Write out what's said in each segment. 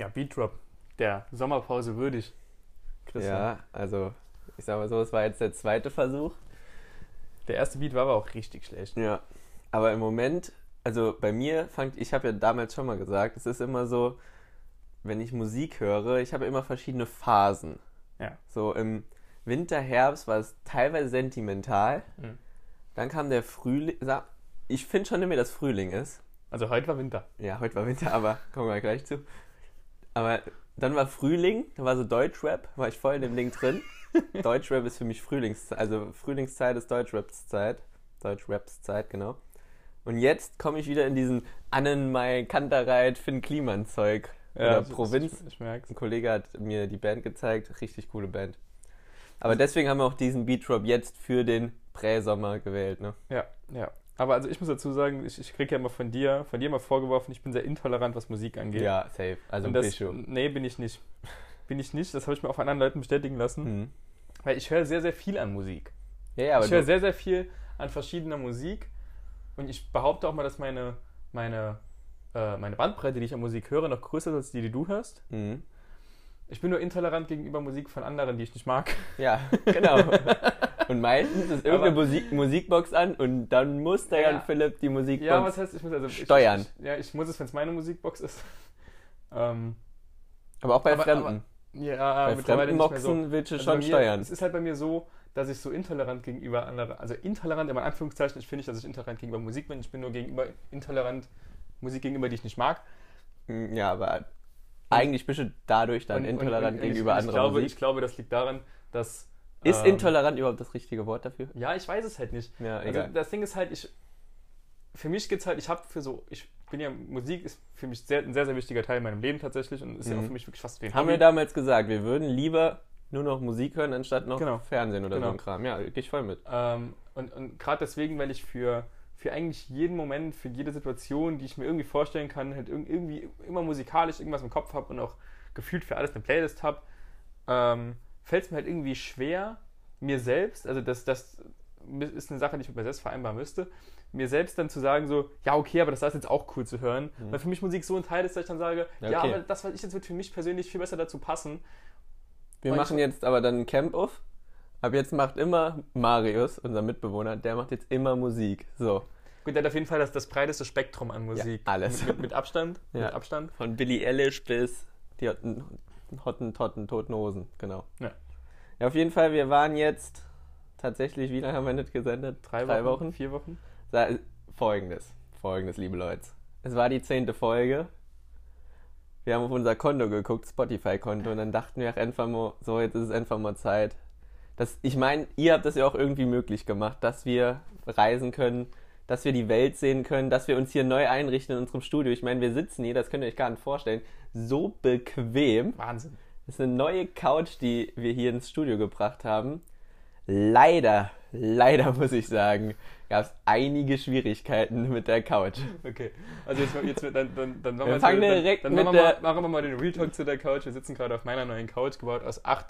Ja, Beat Drop. Der Sommerpause würdig. Christian. Ja, also ich sag mal so, es war jetzt der zweite Versuch. Der erste Beat war aber auch richtig schlecht. Ja, aber im Moment, also bei mir fangt, ich habe ja damals schon mal gesagt, es ist immer so, wenn ich Musik höre, ich habe immer verschiedene Phasen. Ja. So im Winter, Herbst war es teilweise sentimental. Mhm. Dann kam der Frühling. Ich finde schon immer, dass Frühling ist. Also heute war Winter. Ja, heute war Winter, aber kommen wir gleich zu. Aber dann war Frühling, da war so Deutschrap, war ich voll in dem Ding drin. Deutschrap ist für mich Frühlingszeit, also Frühlingszeit ist Deutschraps Zeit. Deutschraps Zeit, genau. Und jetzt komme ich wieder in diesen Annenmai, Kantereit, Finn Kliman Zeug. Ja, oder Provinz. Ich, ich. Ein Kollege hat mir die Band gezeigt, richtig coole Band. Aber deswegen haben wir auch diesen Beat Drop jetzt für den Präsommer gewählt, ne? Ja, ja. Aber also ich muss dazu sagen, ich, ich kriege ja immer von dir, von dir mal vorgeworfen, ich bin sehr intolerant, was Musik angeht. Ja, safe. Also Und das, Nee, bin ich nicht. Bin ich nicht. Das habe ich mir auch von anderen Leuten bestätigen lassen. Mhm. Weil ich höre sehr, sehr viel an Musik. Ja, ja, aber ich höre sehr, sehr viel an verschiedener Musik. Und ich behaupte auch mal, dass meine, meine, äh, meine Bandbreite, die ich an Musik höre, noch größer ist als die, die du hörst. Mhm. Ich bin nur intolerant gegenüber Musik von anderen, die ich nicht mag. Ja, genau. Und meistens ist irgendeine Musik, Musikbox an und dann muss der ja. Jan Philipp die Musikbox ja, was heißt, ich muss also steuern. Ich, ich, ja, ich muss es, wenn es meine Musikbox ist. ähm, aber auch bei aber, Fremden. Aber, ja, bei fremden Boxen so. willst du also schon mir, steuern. Es ist halt bei mir so, dass ich so intolerant gegenüber anderen, also intolerant in Anführungszeichen, ich finde nicht, dass ich intolerant gegenüber Musik bin, ich bin nur gegenüber intolerant Musik gegenüber, die ich nicht mag. Hm, ja, aber eigentlich bist du dadurch dann und, intolerant und, und, gegenüber anderen glaube, Musik. Ich glaube, das liegt daran, dass. Ist ähm, intolerant überhaupt das richtige Wort dafür? Ja, ich weiß es halt nicht. Ja, also das Ding ist halt, ich. Für mich geht es halt, ich habe für so, ich bin ja, Musik ist für mich sehr, ein sehr, sehr wichtiger Teil in meinem Leben tatsächlich und ist mhm. ja auch für mich wirklich fast wie ein Haben Hobby. wir damals gesagt, wir würden lieber nur noch Musik hören, anstatt noch genau. Fernsehen oder genau. so ein Kram. Ja, gehe ich voll mit. Ähm, und und gerade deswegen, weil ich für für eigentlich jeden Moment, für jede Situation, die ich mir irgendwie vorstellen kann, halt irgendwie immer musikalisch irgendwas im Kopf habe und auch gefühlt für alles eine Playlist habe, ähm, fällt es mir halt irgendwie schwer, mir selbst, also das, das ist eine Sache, die ich mit mir selbst vereinbaren müsste, mir selbst dann zu sagen so, ja okay, aber das ist jetzt auch cool zu hören, mhm. weil für mich Musik so ein Teil ist, dass ich dann sage, okay. ja, aber das, was ich jetzt wird für mich persönlich viel besser dazu passen. Wir und machen jetzt aber dann ein Camp auf Ab jetzt macht immer Marius, unser Mitbewohner, der macht jetzt immer Musik. So. Gut, der hat auf jeden Fall das, das breiteste Spektrum an Musik. Ja, alles. Mit, mit, mit Abstand. Ja. Mit Abstand. Von Billy Eilish bis die Hotten, Totten, Toten Hosen, genau. Ja. ja, auf jeden Fall, wir waren jetzt tatsächlich, wie lange haben wir nicht gesendet? Drei, Drei Wochen, Wochen, Vier Wochen? Folgendes, folgendes, liebe Leute. Es war die zehnte Folge. Wir haben auf unser Konto geguckt, Spotify-Konto, und dann dachten wir auch einfach mal, so, jetzt ist es einfach mal Zeit, das, ich meine, ihr habt das ja auch irgendwie möglich gemacht, dass wir reisen können, dass wir die Welt sehen können, dass wir uns hier neu einrichten in unserem Studio. Ich meine, wir sitzen hier, das könnt ihr euch gar nicht vorstellen, so bequem. Wahnsinn. Das ist eine neue Couch, die wir hier ins Studio gebracht haben. Leider, leider muss ich sagen, gab es einige Schwierigkeiten mit der Couch. Okay, also jetzt, jetzt dann, dann, dann, wir fangen direkt dann, dann machen, wir mal, machen wir mal den Real Talk zu der Couch. Wir sitzen gerade auf meiner neuen Couch, gebaut aus acht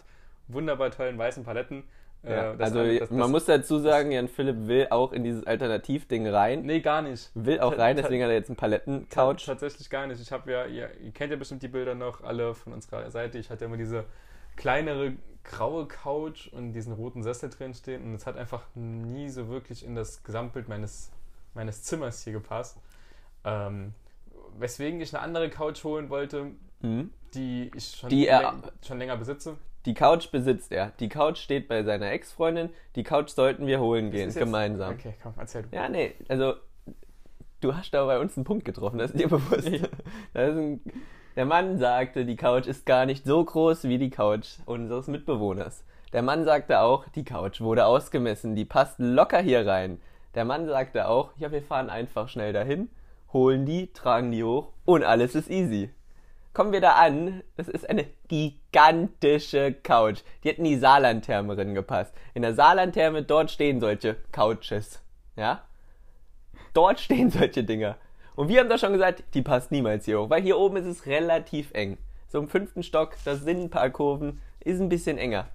wunderbar tollen weißen Paletten. Äh, ja, also das, das, man muss dazu sagen, Jan Philipp will auch in dieses Alternativding rein. Nee, gar nicht. Will auch rein, deswegen hat er jetzt einen Paletten-Couch. Tatsächlich gar nicht. Ich habe ja, ihr, ihr, kennt ja bestimmt die Bilder noch alle von unserer Seite. Ich hatte immer diese kleinere graue Couch und diesen roten Sessel drin stehen und es hat einfach nie so wirklich in das Gesamtbild meines, meines Zimmers hier gepasst. Ähm, weswegen ich eine andere Couch holen wollte, mhm. die ich schon, die er, schon länger besitze. Die Couch besitzt er. Die Couch steht bei seiner Ex-Freundin. Die Couch sollten wir holen gehen, gemeinsam. Okay, komm, erzähl du. Ja, nee, also du hast da bei uns einen Punkt getroffen, das ist dir bewusst. Das ist ein, der Mann sagte, die Couch ist gar nicht so groß wie die Couch unseres Mitbewohners. Der Mann sagte auch, die Couch wurde ausgemessen, die passt locker hier rein. Der Mann sagte auch, ja, wir fahren einfach schnell dahin, holen die, tragen die hoch und alles ist easy kommen wir da an. Das ist eine gigantische Couch. Die hätten in die Saarlandtherme drin gepasst. In der Saarlandtherme, dort stehen solche Couches. Ja? Dort stehen solche Dinger. Und wir haben da schon gesagt, die passt niemals hier hoch, weil hier oben ist es relativ eng. So im fünften Stock, das sind ein paar Kurven, ist ein bisschen enger.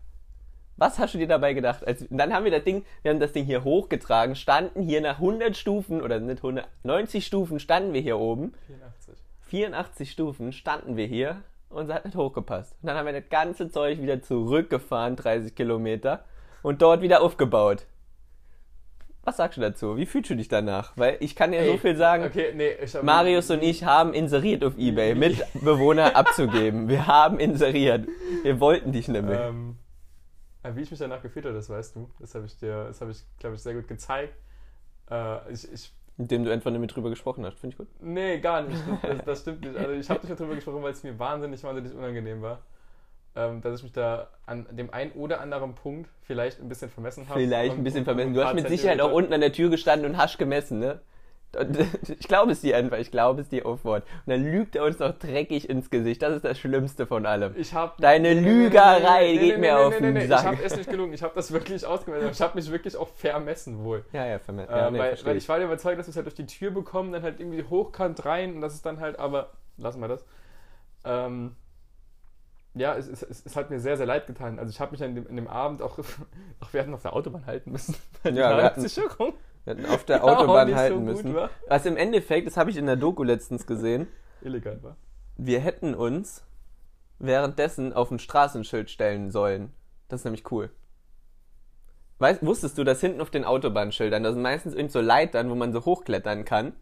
Was hast du dir dabei gedacht? Also, dann haben wir das Ding, wir haben das Ding hier hochgetragen, standen hier nach 100 Stufen oder nicht 100, 90 Stufen standen wir hier oben. 84. 84 Stufen standen wir hier und es hat nicht hochgepasst. Und dann haben wir das ganze Zeug wieder zurückgefahren, 30 Kilometer, und dort wieder aufgebaut. Was sagst du dazu? Wie fühlst du dich danach? Weil ich kann dir so Ey, viel sagen. Okay, nee, Marius und ich haben inseriert auf Ebay, mit Bewohner abzugeben. Wir haben inseriert. Wir wollten dich mehr. Ähm, äh, wie ich mich danach gefühlt habe, das weißt du. Das habe ich dir, das habe ich, glaube ich, sehr gut gezeigt. Äh, ich, ich, Mit dem du einfach nicht mit drüber gesprochen hast. Finde ich gut. nee, gar nicht. Das, das stimmt nicht. Also ich habe nicht mehr drüber gesprochen, weil es mir wahnsinnig, wahnsinnig unangenehm war. Ähm, dass ich mich da an dem einen oder anderen Punkt vielleicht ein bisschen vermessen habe. Vielleicht ein bisschen vermessen. Du hast mit Sicherheit auch unten an der Tür gestanden und hast gemessen, ne? Ich glaube es dir einfach, ich glaube es dir auf Wort. Und dann lügt er uns noch dreckig ins Gesicht. Das ist das Schlimmste von allem. Ich hab, Deine Lügerei geht mir auf den Ich Sack. habe es nicht gelungen. Ich habe das wirklich ausgemessen. Ich habe mich wirklich auch vermessen wohl. Ja, ja, vermessen. Äh, Ja, weil, weil ich. ich war der überzeugt, dass wir es halt durch die Tür bekommen, dann halt irgendwie hochkant rein und das ist dann halt, aber lassen wir das. Ähm, ja, es, es, es, hat mir sehr, sehr leid getan. Also ich habe mich an dem, an dem Abend auch, auch wir hatten auf der Autobahn halten müssen. Ja, wir hatten- Wir hätten auf der auch Autobahn halten so müssen. war. Was im Endeffekt, das habe ich in der Doku letztens gesehen, Illegal war. wir hätten uns währenddessen auf ein Straßenschild stellen sollen. Das ist nämlich cool. Weißt, wusstest du, dass hinten auf den Autobahnschildern, da sind meistens irgend so Leitern, wo man so hochklettern kann.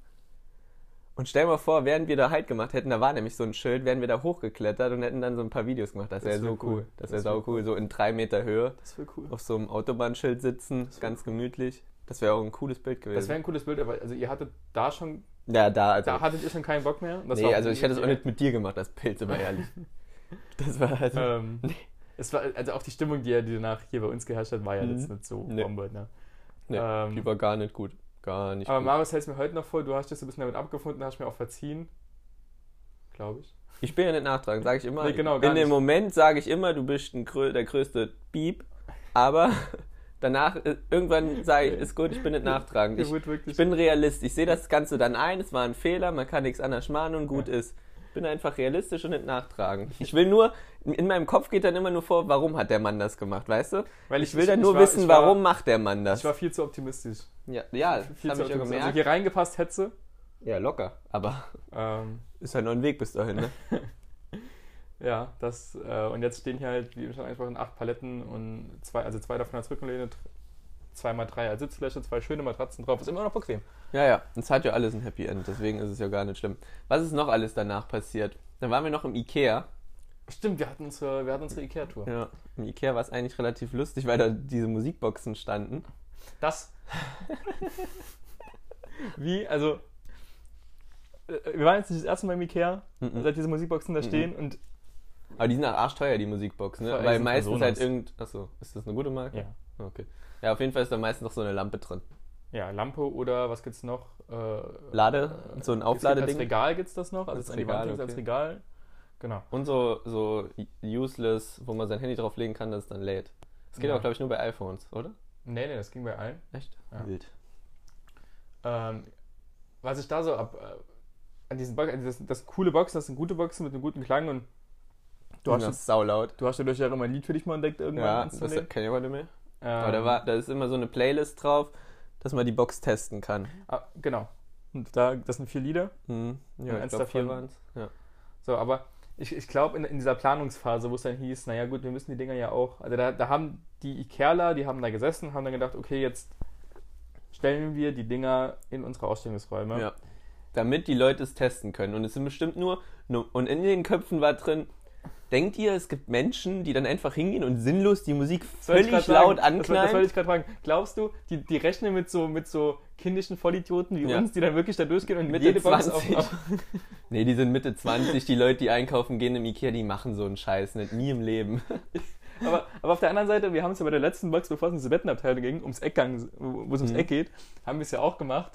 Und stell mal vor, während wir da Halt gemacht hätten, da war nämlich so ein Schild, wären wir da hochgeklettert und hätten dann so ein paar Videos gemacht. Das Das wäre wär so cool. cool. Das wäre Das sau wär cool. So in drei Meter Höhe Das wäre cool. auf so einem Autobahnschild sitzen, ganz gemütlich. Das wäre auch ein cooles Bild gewesen. Das wäre ein cooles Bild, aber also ihr hattet da schon, ja, da, also. da hattet ihr schon keinen Bock mehr. Das nee, war also ich hätte es auch nicht mit dir gemacht, das Bild, aber ehrlich. Das war also. Ähm, es war, also auch die Stimmung, die ja die danach hier bei uns geherrscht hat, war ja Mhm. jetzt nicht so Nee. Bombe. Ne? nee, ähm, die war gar nicht gut. Gar nicht Aber gut. Marius hält es mir heute noch vor, du hast dich so ein bisschen damit abgefunden, hast mir auch verziehen. Glaube ich. Ich bin ja nicht nachtragend, sage ich immer. Nee, genau, gar In dem nicht. Moment sage ich immer, du bist grö- der größte Beep, aber danach, äh, irgendwann sage ich, ist gut, ich bin nicht nachtragend. Ich, ich bin Realist. Ich sehe das Ganze dann ein, es war ein Fehler, man kann nichts anderes machen und gut Ja. ist. Ich bin einfach realistisch und nicht nachtragend. Ich will nur, in meinem Kopf geht dann immer nur vor, warum hat der Mann das gemacht, weißt du? weil Ich will dann ich nur war- wissen, ich war, warum macht der Mann das. Ich war viel zu optimistisch. ja, ja das Viel habe zu ich ja optimistisch. Also gemerkt. hier reingepasst hätte. Ja, locker. Aber Ähm, ist ja noch ein Weg bis dahin, ne? ja, das, äh, und jetzt stehen hier halt, wie schon angesprochen, acht Paletten und zwei, also zwei davon als Rückenlehne, zwei mal drei als Sitzfläche, zwei schöne Matratzen drauf. Ist immer noch bequem. Ja, ja. Es hat ja alles ein Happy End, deswegen ist es ja gar nicht schlimm. Was ist noch alles danach passiert? Dann waren wir noch im Ikea. Stimmt, wir hatten unsere, wir hatten unsere Ikea-Tour. Ja, im Ikea war es eigentlich relativ lustig, weil da diese Musikboxen standen. Das. Wie, also. äh, Wir waren jetzt nicht das erste Mal im Ikea, Mhm. seit diese Musikboxen da stehen und. Aber die sind auch arschteuer, die Musikboxen, ne? Weil meistens halt irgend... Achso, ist das eine gute Marke? Ja. Okay. Ja, auf jeden Fall ist da meistens noch so eine Lampe drin. Ja, Lampe oder was gibt's noch? Äh, Lade, so ein Aufladeding. Als Regal gibt's das noch, also Als als Regal, Wand als okay. Regal. Genau. Und so, so useless, wo man sein Handy drauflegen kann, dass es dann lädt. Das geht Ja. aber, glaube ich, nur bei iPhones, oder? Nee, nee, das ging bei allen. Echt? Ja. Wild. Ähm, was ich da so ab. Äh, an diesen Boxen, das, das sind coole Boxen, das sind gute Boxen mit einem guten Klang und du hast, jetzt, ist saulaut. du hast dadurch ja immer ein Lied für dich mal entdeckt irgendwann. Ja, das kenne ich aber nicht mehr. Ähm, Aber da, war, da ist immer so eine Playlist drauf, dass man die Box testen kann. ah, genau. Und da, das sind vier Lieder. Hm. Ja, Und eins davon- waren es. Ja. So, aber ich, ich glaube, in, in dieser Planungsphase, wo es dann hieß, naja gut, wir müssen die Dinger ja auch, also da, da haben die Ikerler, die haben da gesessen, haben dann gedacht, okay, jetzt stellen wir die Dinger in unsere Ausstellungsräume. ja. Damit die Leute es testen können. Und es sind bestimmt nur, nur. Und in den Köpfen war drin. Denkt ihr, es gibt Menschen, die dann einfach hingehen und sinnlos die Musik völlig laut sagen. Das, wollte- das wollte anknallen? ich gerade fragen. Glaubst du, die, die rechnen mit so, mit so kindischen Vollidioten wie Ja. uns, die dann wirklich da durchgehen und Mitte jede Box 20. auf, auf Nee, die sind Mitte 20. Die Leute, die einkaufen gehen im Ikea, die machen so einen Scheiß nicht. Nie im Leben. aber, aber auf der anderen Seite, wir haben es ja bei der letzten Box, bevor es in diese Bettenabteilung ging, ums Eck gang, wo es ums Mhm. Eck geht, haben wir es ja auch gemacht.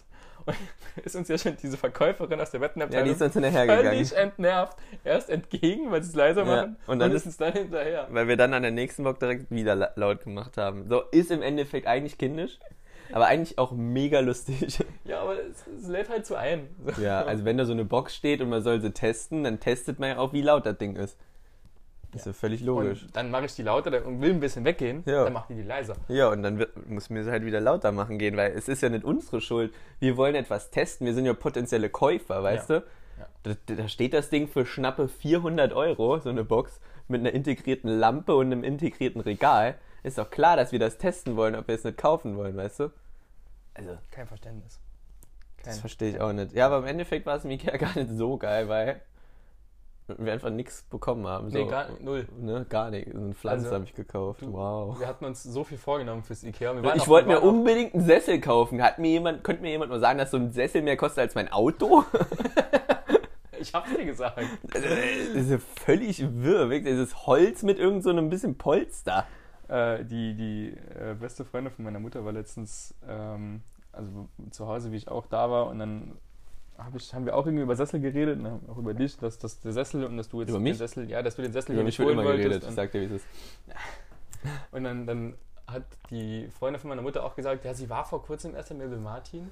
Und ist uns ja schon diese Verkäuferin aus der Ja, Bettenabteilung die ist uns hinterhergegangen. völlig entnervt. Erst entgegen, weil sie es leiser Ja, machen, und dann ist ist- es dann hinterher. Weil wir dann an der nächsten Box direkt wieder la- laut gemacht haben. So, ist im Endeffekt eigentlich kindisch, aber eigentlich auch mega lustig. Ja, aber es, es lädt halt so ein. Ja, also wenn da so eine Box steht und man soll sie testen, dann testet man ja auch, wie laut das Ding ist. Ist ja völlig logisch. Und dann mache ich die lauter und will ein bisschen weggehen, Ja. dann macht die die leiser. Ja, und dann wird, muss mir sie halt wieder lauter machen gehen, weil es ist ja nicht unsere Schuld. Wir wollen etwas testen, wir sind ja potenzielle Käufer, weißt Ja. du? Da, da steht das Ding für schnappe 400 Euro, so eine Box, mit einer integrierten Lampe und einem integrierten Regal. Ist doch klar, dass wir das testen wollen, ob wir es nicht kaufen wollen, weißt du? Also, Kein Verständnis. Kein, das verstehe ich auch nicht. Ja, aber im Endeffekt war es im Ikea gar nicht so geil, weil wir einfach nichts bekommen haben. So, Nee, gar null. Ne, gar nicht. So eine Pflanze Also, habe ich gekauft. du- Wow. Wir hatten uns so viel vorgenommen fürs Ikea. Ich wollte mir unbedingt einen Sessel kaufen. Hat mir jemand, könnte mir jemand mal sagen, dass so ein Sessel mehr kostet als mein Auto? Ich hab's dir gesagt. Das ist ja völlig wirr. Wirklich. Dieses Holz mit irgend so einem bisschen Polster. Äh, die die äh, beste Freundin von meiner Mutter war letztens, ähm, also zu Hause, wie ich auch da war, und dann hab ich, haben wir auch irgendwie über Sessel geredet, haben auch über dich, dass, dass der Sessel und dass du jetzt Über mich? den Sessel, ja, dass du den Sessel Über mich holen immer geredet. wolltest. Ich Und, sag dir, wie es ist. und dann, dann hat die Freundin von meiner Mutter auch gesagt, ja, sie war vor kurzem erst im Möbel Martin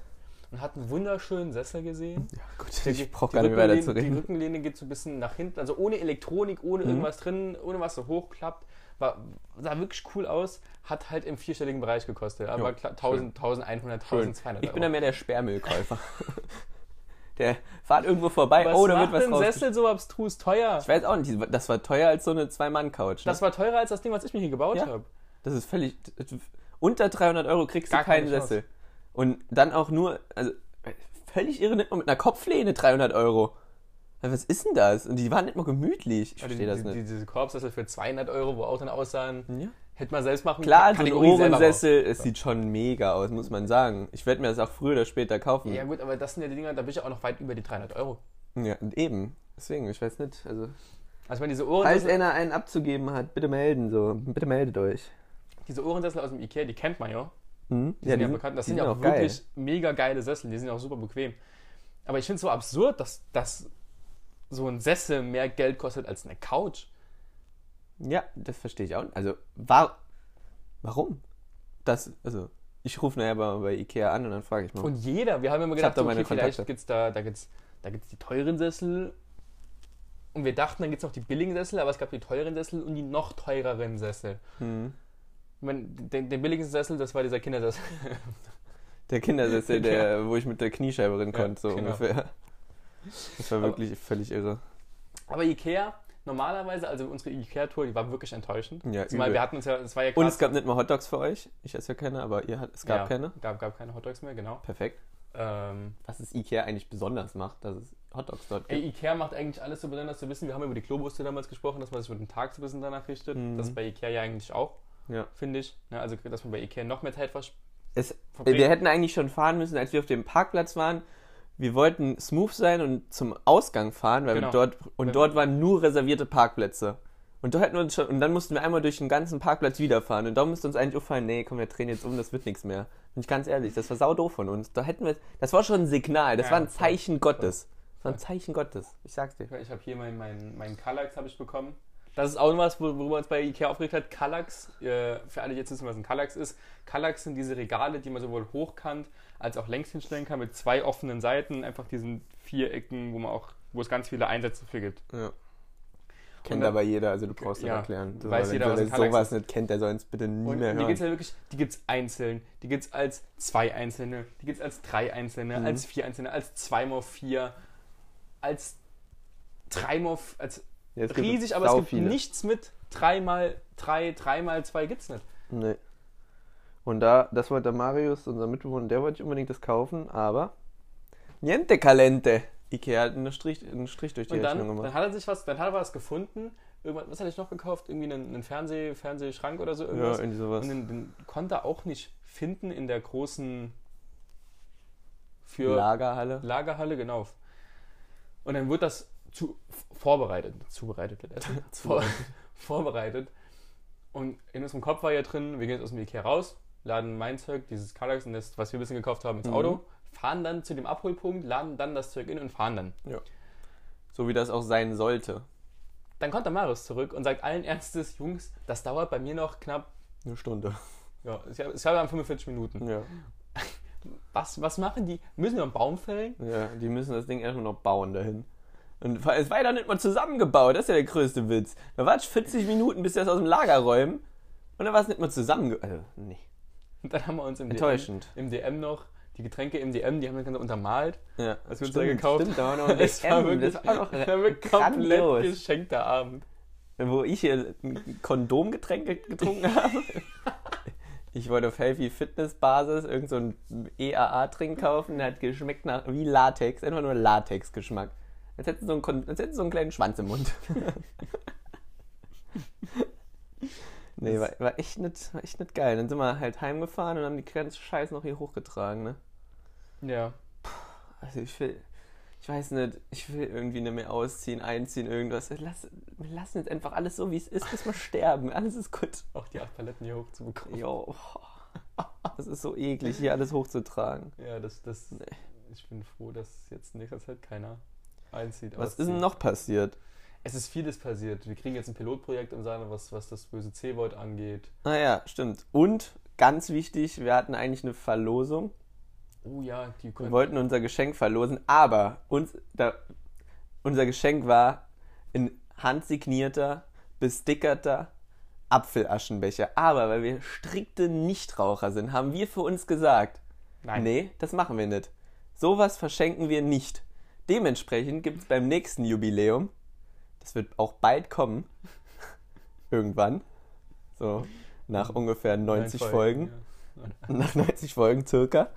und hat einen wunderschönen Sessel gesehen. Ja, gut, Der ich brauche die gar nicht mehr zu Die reden. Rückenlehne geht so ein bisschen nach hinten, also ohne Elektronik, ohne Mhm. irgendwas drin, ohne was so hochklappt. War, sah wirklich cool aus, hat halt im vierstelligen Bereich gekostet. Aber Ja, klar, 1000, 1100, Schön. 1200 Ich bin Euro. da mehr der Sperrmüllkäufer. der fahrt irgendwo vorbei, was oh, da wird was denn. Sessel so abstrus teuer? Ich weiß auch nicht, das war teuer als so eine Zwei-Mann-Couch. Ne? Das war teurer als das Ding, was ich mir hier gebaut Ja. habe. Das ist völlig. Unter 300 Euro kriegst Gar du keinen keine Chance. Sessel. Und dann auch nur. Also, völlig irre, mit einer Kopflehne 300 Euro. Ja, Was ist denn das? Und die waren nicht mal gemütlich. Ich verstehe das die, die, nicht. diese Korbsessel für 200 Euro, wo auch dann aussahen, Ja. Hätte man selbst machen Klar, so ein Ohrensessel, es sieht schon mega aus, muss man sagen. Ich werde mir das auch früher oder später kaufen. Ja gut, aber das sind ja die Dinger, da bin ich auch noch weit über die 300 Euro. Ja, und eben. Deswegen, ich weiß nicht. Also, Also wenn diese falls Ohrensessel, einer einen abzugeben hat, bitte melden. So. Bitte meldet euch. diese Ohrensessel aus dem Ikea, die kennt man ja. Hm? Die sind ja bekannt. Das sind ja auch geil. wirklich mega geile Sessel. Die sind auch super bequem. Aber ich finde es so absurd, dass, dass so ein Sessel mehr Geld kostet als eine Couch. Ja, das verstehe ich auch. Also, war, warum? Das, also, ich rufe nachher bei, bei Ikea an und dann frage ich mal. Und jeder, wir haben immer gedacht, da okay, vielleicht Kontakte. gibt es da, da gibt's, da gibt's die teuren Sessel. Und wir dachten, dann gibt es noch die billigen Sessel, aber es gab die teuren Sessel und die noch teureren Sessel. Hm. Ich meine, den, den billigsten Sessel, das war dieser Kindersessel. Der Kindersessel, der, wo ich mit der Kniescheibe rein Ja, konnte, so genau. ungefähr. Das war Aber- wirklich völlig irre. Aber Ikea, normalerweise, also unsere Ikea-Tour, die war wirklich enttäuschend. Ja, Zumal übel. wir hatten uns ja, es war ja Und krass. es gab nicht mal Hotdogs für euch. Ich esse ja keine, aber ihr hat, es gab ja, keine. Gab, gab keine Hotdogs mehr, genau. Perfekt. Ähm, Was es Ikea eigentlich besonders macht, dass es Hotdogs dort ey, gibt. Ikea macht eigentlich alles so besonders zu wissen. Wir haben über die Klobuste damals gesprochen, dass man sich über den Tag so ein bisschen danach richtet. Mhm. Das ist bei Ikea ja eigentlich auch, Ja. finde ich. Ja, also, dass man bei Ikea noch mehr Zeit vers Es, verbringt. wir hätten eigentlich schon fahren müssen, als wir auf dem Parkplatz waren. Wir wollten smooth sein und zum Ausgang fahren, weil Genau. wir dort und dort waren nur reservierte Parkplätze. Und da hätten wir uns schon, und dann mussten wir einmal durch den ganzen Parkplatz wiederfahren. Und da musste uns eigentlich auffallen, nee, komm, wir drehen jetzt um, das wird nichts mehr. Bin ich ganz ehrlich, das war sau doof von uns. Da hätten wir, das war schon ein Signal, das Ja, war ein voll, Zeichen Gottes. Das war ein Zeichen Gottes. Ich sag's dir. Ich habe hier meinen mein, mein Kallax habe ich bekommen. Das ist auch noch was, wo- worüber uns bei Ikea aufgeregt hat. Kallax, äh, für alle, die jetzt wissen, was ein Kallax ist. Kallax sind diese Regale, die man sowohl hochkant als auch längs hinstellen kann, mit zwei offenen Seiten, einfach diesen Vierecken, wo man auch, wo es ganz viele Einsätze für gibt. Ja. Kennt dann- aber jeder, also du brauchst Ja, erklären. Das weiß war- jeder, wenn was ein wer sowas nicht kennt, der soll uns bitte nie Und mehr die hören. gibt es ja wirklich, die gibt es einzeln, die gibt es als zwei einzelne, die gibt es als drei einzelne, Mhm. als vier einzelne, als zweimal vier, als dreimal, als Ja, riesig, aber es gibt viele. nichts mit dreimal drei, dreimal zwei gibt's nicht. Nee. Und da, das wollte der Marius, unser Mitbewohner, der wollte nicht unbedingt das kaufen, aber niente calente. Ikea hat einen Strich, einen Strich durch die Und dann, Rechnung dann gemacht. hat er sich was, dann hat er was gefunden. Irgendwas, was hat er noch gekauft? Irgendwie einen, einen Fernseh, Fernsehschrank oder so Ja, irgendwas. irgendwie sowas. Und den, den konnte er auch nicht finden in der großen für Lagerhalle. Lagerhalle, genau. Und dann wird das zu, vorbereitet, zubereitet wird Essen, vor, vorbereitet. Und in unserem Kopf war ja drin, wir gehen jetzt aus dem Ikea raus, laden mein Zeug, dieses Kallax und das, was wir ein bisschen gekauft haben, ins Mhm. Auto, fahren dann zu dem Abholpunkt, laden dann das Zeug in und fahren dann. So wie das auch sein sollte. Dann kommt der Marius zurück und sagt allen Ernstes, Jungs, das dauert bei mir noch knapp, Eine Stunde. ja, ich habe ich habe 45 Minuten. Ja. Was, was machen die? Müssen wir einen Baum fällen? ja. Die müssen das Ding erstmal noch bauen dahin. Und es war ja dann nicht mal zusammengebaut, das ist ja der größte Witz. Da war es 40 Minuten, bis sie das aus dem Lager räumen. Und dann war es nicht mal zusammengebaut. Also, nee. Und dann haben wir uns im DM, Enttäuschend. im DM noch die Getränke im DM, die haben das Ganze untermalt. Ja, Als wir uns da gekauft stimmt, da war noch ein war DM, wirklich, das war noch das war komplett grandios. geschenkter Abend. Wo ich hier ein Kondomgetränke getrunken habe. Ich wollte auf Healthy Fitness Basis irgend so ein EAA-Trink kaufen, der hat geschmeckt nach wie Latex, einfach nur Latex-Geschmack. Als hätten so einen, als hätten so einen kleinen Schwanz im Mund. nee, war, war, echt nicht, war echt nicht geil. Dann sind wir halt heimgefahren und haben die ganze Scheiße noch hier hochgetragen, ne? Ja. Also ich will, ich weiß nicht, ich will irgendwie nicht mehr ausziehen, einziehen, irgendwas. Lass, wir lassen jetzt einfach alles so, wie es ist, bis wir sterben. Alles ist gut. Auch die acht Paletten hier hochzubekommen. Jo. Das ist so eklig, hier alles hochzutragen. Ja, das, das. Ich bin froh, dass jetzt in nächster Zeit keiner einzieht. Was ist denn auszieht. noch passiert? Es ist vieles passiert. Wir kriegen jetzt ein Pilotprojekt im Saale, was, was das böse C-Wort angeht. Naja, stimmt. Und ganz wichtig, wir hatten eigentlich eine Verlosung. Oh ja, die Wir können. wollten unser Geschenk verlosen, aber uns, da, unser Geschenk war ein handsignierter, bestickerter Apfelaschenbecher. Aber weil wir strikte Nichtraucher sind, haben wir für uns gesagt, Nein. nee, das machen wir nicht. Sowas verschenken wir nicht. Dementsprechend gibt es beim nächsten Jubiläum, das wird auch bald kommen, irgendwann, so nach ungefähr 90 Folgen, Ja. nach 90 Folgen circa,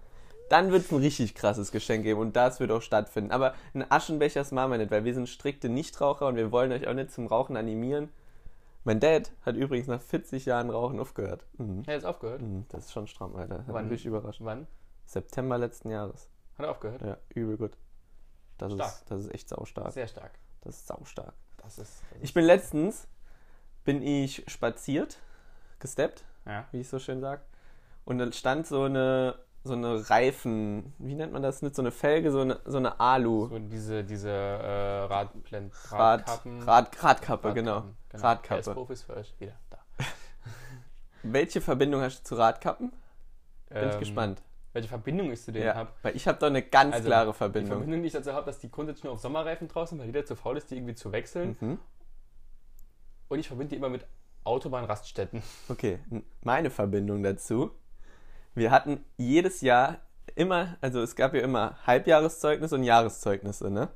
dann wird es ein richtig krasses Geschenk geben und das wird auch stattfinden. Aber einen Aschenbecher das machen wir nicht, weil wir sind strikte Nichtraucher und wir wollen euch auch nicht zum Rauchen animieren. Mein Dad hat übrigens nach 40 Jahren Rauchen aufgehört. Mhm. Er hat aufgehört. Mhm, Das ist schon stramm, Alter. Hat Wann? mich überrascht. Wann? September letzten Jahres. Hat er aufgehört? Ja, übel gut. Das, Stark. ist, das ist echt saustark. Sehr stark. Das ist saustark. Das ist. Das Ich bin letztens, bin ich spaziert, gesteppt, Ja. wie ich so schön sag. Und dann stand so eine, so eine Reifen, wie nennt man das? Nicht so eine Felge, so eine, so eine Alu. So diese, diese äh, Radplen Rad, Radkappen. Rad, Radkappe, genau. Radkappen, Radkappe. PS-Profis für euch wieder da. Welche Verbindung hast du zu Radkappen? Bin ich Ähm, gespannt. Welche Verbindung ich zu denen Ja, habe. weil ich habe da eine ganz Also, klare Die Verbindung. Verbindung, die ich dazu habe, dass die grundsätzlich nur auf Sommerreifen draußen, weil jeder zu faul ist, die irgendwie zu wechseln. Mhm. Und ich verbinde die immer mit Autobahnraststätten. Okay, meine Verbindung dazu. Wir hatten jedes Jahr immer, also es gab ja immer Halbjahreszeugnisse und Jahreszeugnisse, ne?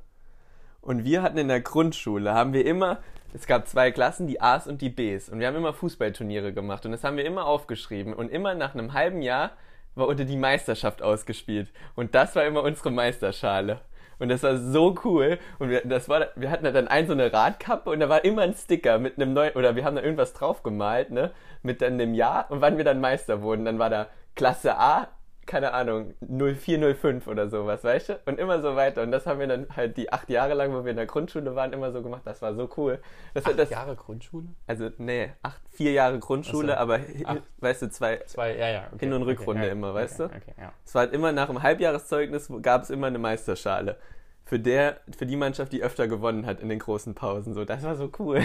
Und wir hatten in der Grundschule, haben wir immer, es gab zwei Klassen, die A's und die B's. Und wir haben immer Fußballturniere gemacht. Und das haben wir immer aufgeschrieben. Und immer nach einem halben Jahr war unter die Meisterschaft ausgespielt. Und das war immer unsere Meisterschale. Und das war so cool. Und wir, das war, wir hatten da dann ein so eine Radkappe und da war immer ein Sticker mit einem neuen, oder wir haben da irgendwas drauf gemalt, ne? Mit dann dem Jahr und wann wir dann Meister wurden. Dann war da Klasse A, keine Ahnung, 0405 oder sowas, weißt du? Und immer so weiter. Und das haben wir dann halt die acht Jahre lang, wo wir in der Grundschule waren, immer so gemacht. Das war so cool. Das, das, Jahre Grundschule? also, nee, acht, vier Jahre Grundschule, so. aber, Ach. weißt du, zwei, Zwei, ja, ja. Okay, Hin- und okay, Rückrunde ja, immer, okay, weißt du? Okay, ja. es war halt immer nach dem Halbjahreszeugnis gab es immer eine Meisterschale. Für, der, für die Mannschaft, die öfter gewonnen hat in den großen Pausen. So, das war so cool.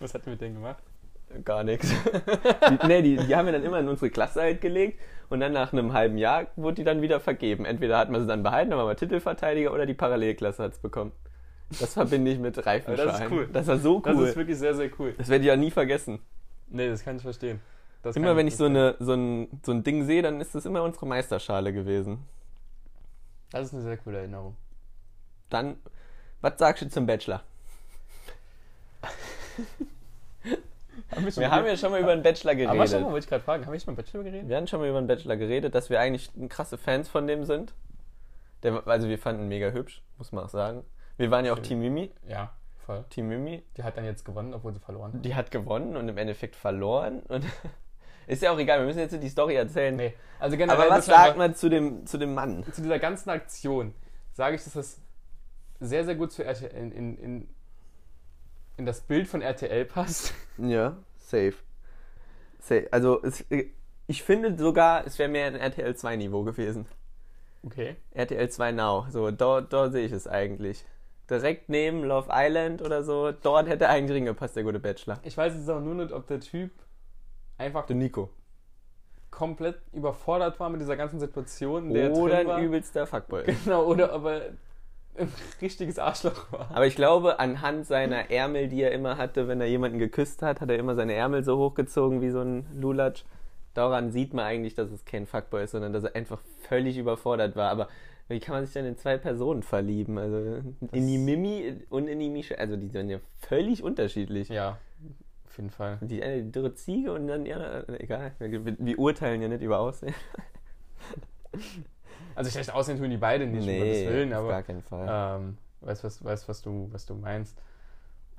Was hat ihr mit denen gemacht? Gar nichts. Die, nee, die, die haben wir dann immer in unsere Klasse halt gelegt und dann nach einem halben Jahr wurde die dann wieder vergeben. Entweder hat man sie dann behalten, dann war man Titelverteidiger oder die Parallelklasse hat es bekommen. Das verbinde ich mit Reifenschein. Aber das ist cool. Das war so Das cool. ist wirklich sehr, sehr cool. Das werde ich ja nie vergessen. Nee, das kann ich verstehen. Das Immer wenn ich so, eine, so, ein, so ein Ding sehe, dann ist das immer unsere Meisterschale gewesen. Das ist eine sehr coole Erinnerung. Dann, was sagst du zum Bachelor? Wir haben ja schon mal über den Bachelor Aber schon geredet. mal, wollte ich gerade fragen, haben wir schon mal Bachelor geredet? Wir hatten schon mal über den Bachelor geredet, dass wir eigentlich krasse Fans von dem sind. Der, also wir fanden ihn mega hübsch, muss man auch sagen. Wir waren ja auch. Team Mimi. Ja, voll. Team Mimi, Die hat dann jetzt gewonnen, obwohl sie verloren hat. die hat gewonnen und im Endeffekt verloren. Und ist ja auch egal, wir müssen jetzt nicht die Story erzählen. Nee, also generell Aber was sagt man zu dem, zu dem Mann? zu dieser ganzen Aktion sage ich, dass das sehr, sehr gut zu RTL, in, in, in, in das Bild von RTL passt. Ja, safe. safe. Also es, ich finde sogar, es wäre mehr ein RTL 2 Niveau gewesen. Okay. RTL 2 Now. So, dort, dort sehe ich es eigentlich. Direkt neben Love Island oder so. Dort hätte eigentlich reingepasst, der gute Bachelor. Ich weiß jetzt auch nur nicht, ob der Typ einfach Der Nico. komplett überfordert war mit dieser ganzen Situation, der er Oder ein übelster Fuckboy. Genau, oder ob er ein richtiges Arschloch war. Aber ich glaube, anhand seiner Ärmel, die er immer hatte, wenn er jemanden geküsst hat, hat er immer seine Ärmel so hochgezogen wie so ein Lulatsch. daran sieht man eigentlich, dass es kein Fuckboy ist, sondern dass er einfach völlig überfordert war. Aber wie kann man sich denn in zwei Personen verlieben? Also in die Mimi und in die Mische. Also die sind ja völlig unterschiedlich. Ja, auf jeden Fall. Die eine die dürre Ziege und dann, ja, egal. Wir, wir urteilen ja nicht über Aussehen. Also schlecht aussehen tun die beide nicht, um Gottes Willen, auf aber gar keinen Fall. ähm, weißt was, weiß, was du, was du meinst.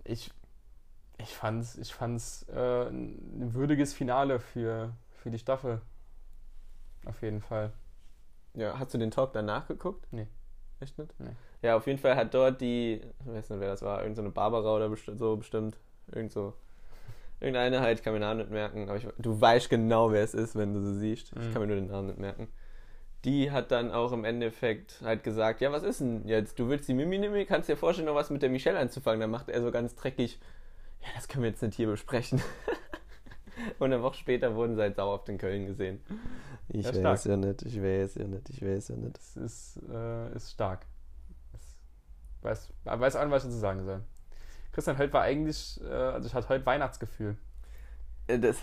Ich, ich fand's, ich fand's äh, ein würdiges Finale für, für die Staffel. Auf jeden Fall. Ja, hast du den Talk danach geguckt? Nee. Echt nicht? Nee. Ja, auf jeden Fall hat dort die, ich weiß nicht, wer das war, irgendeine so Barbara oder besti so bestimmt. Irgend so. Irgendeine halt, ich kann mir den Namen nicht merken, aber ich, du weißt genau, wer es ist, wenn du sie siehst. Ich Mhm. kann mir nur den Namen nicht merken. Die hat dann auch im Endeffekt halt gesagt, ja, was ist denn jetzt? Du willst die Mimi nehmen, kannst dir vorstellen, noch was mit der Michelle anzufangen. Dann macht er so ganz dreckig, ja, das können wir jetzt nicht hier besprechen. Und eine Woche später wurden sie halt sauer auf den Köln gesehen. Ich Ja, weiß ja nicht, ich weiß ja nicht, ich weiß ja nicht. Das ist, äh, ist stark. Das weiß, weiß an, was ich dazu sagen soll. Christian, heute war eigentlich, äh, also ich hatte heute Weihnachtsgefühl. Äh, Das,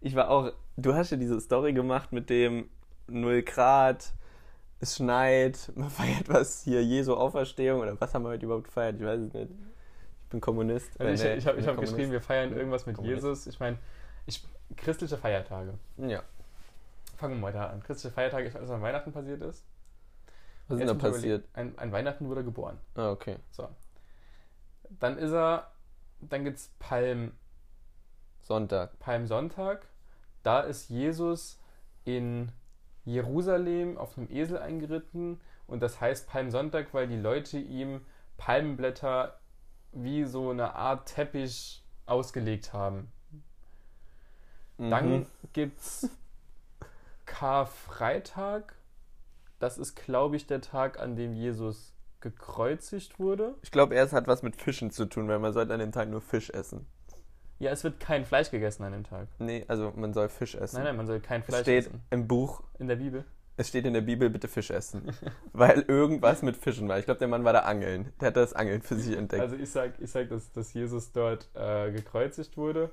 ich war auch, du hast ja diese Story gemacht mit dem 0 Grad, es schneit, man feiert was hier, Jesu Auferstehung oder was haben wir heute überhaupt gefeiert? Ich weiß es nicht. Ich bin Kommunist. Also ich ich habe ich hab geschrieben, wir feiern irgendwas mit Kommunist. Jesus. Ich meine, ich, christliche Feiertage. Ja. Fangen wir mal da an. Christliche Feiertage ist alles, was an Weihnachten passiert ist. Was ist denn da ich passiert? Ein, ein Weihnachten wurde er geboren. Ah, okay. So. Dann ist er, dann gibt es Palm, Sonntag. Palmsonntag. Da ist Jesus in Jerusalem auf einem Esel eingeritten und das heißt Palmsonntag, weil die Leute ihm Palmenblätter wie so eine Art Teppich ausgelegt haben. Dann Mhm. gibt's Karfreitag. Das ist, glaube ich, der Tag, an dem Jesus gekreuzigt wurde. Ich glaube, es hat was mit Fischen zu tun, weil man sollte an dem Tag nur Fisch essen. Ja, es wird kein Fleisch gegessen an dem Tag. Nee, also man soll Fisch essen. Nein, nein, man soll kein es Fleisch steht essen. im Buch, In der Bibel. es steht in der Bibel, bitte Fisch essen. weil irgendwas mit Fischen war. Ich glaube, der Mann war da angeln. Der hat das Angeln für sich entdeckt. Also ich sag, ich sag dass, dass Jesus dort äh, gekreuzigt wurde.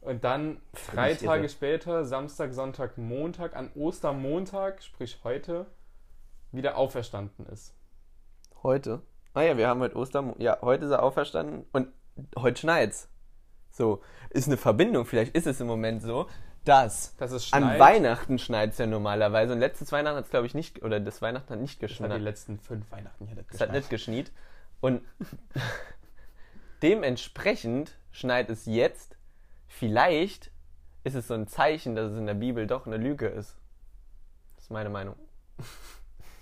Und dann drei Tage irre. später, Samstag, Sonntag, Montag, an Ostermontag, sprich heute, wieder auferstanden ist. Heute? Ah ja, wir haben heute Ostern. Ja, heute ist er auferstanden und heute schneit's. So, ist eine Verbindung. Vielleicht ist es im Moment so, dass Dass es an schneit. Weihnachten schneit's ja normalerweise. Und letztes Weihnachten hat's glaube ich, nicht, oder das Weihnachten hat nicht Das hat die geschneit. letzten fünf Weihnachten hier Es hat geschneit. nicht geschniet. Und dementsprechend schneit es jetzt. Vielleicht ist es so ein Zeichen, dass es in der Bibel doch eine Lüge ist. Das ist meine Meinung.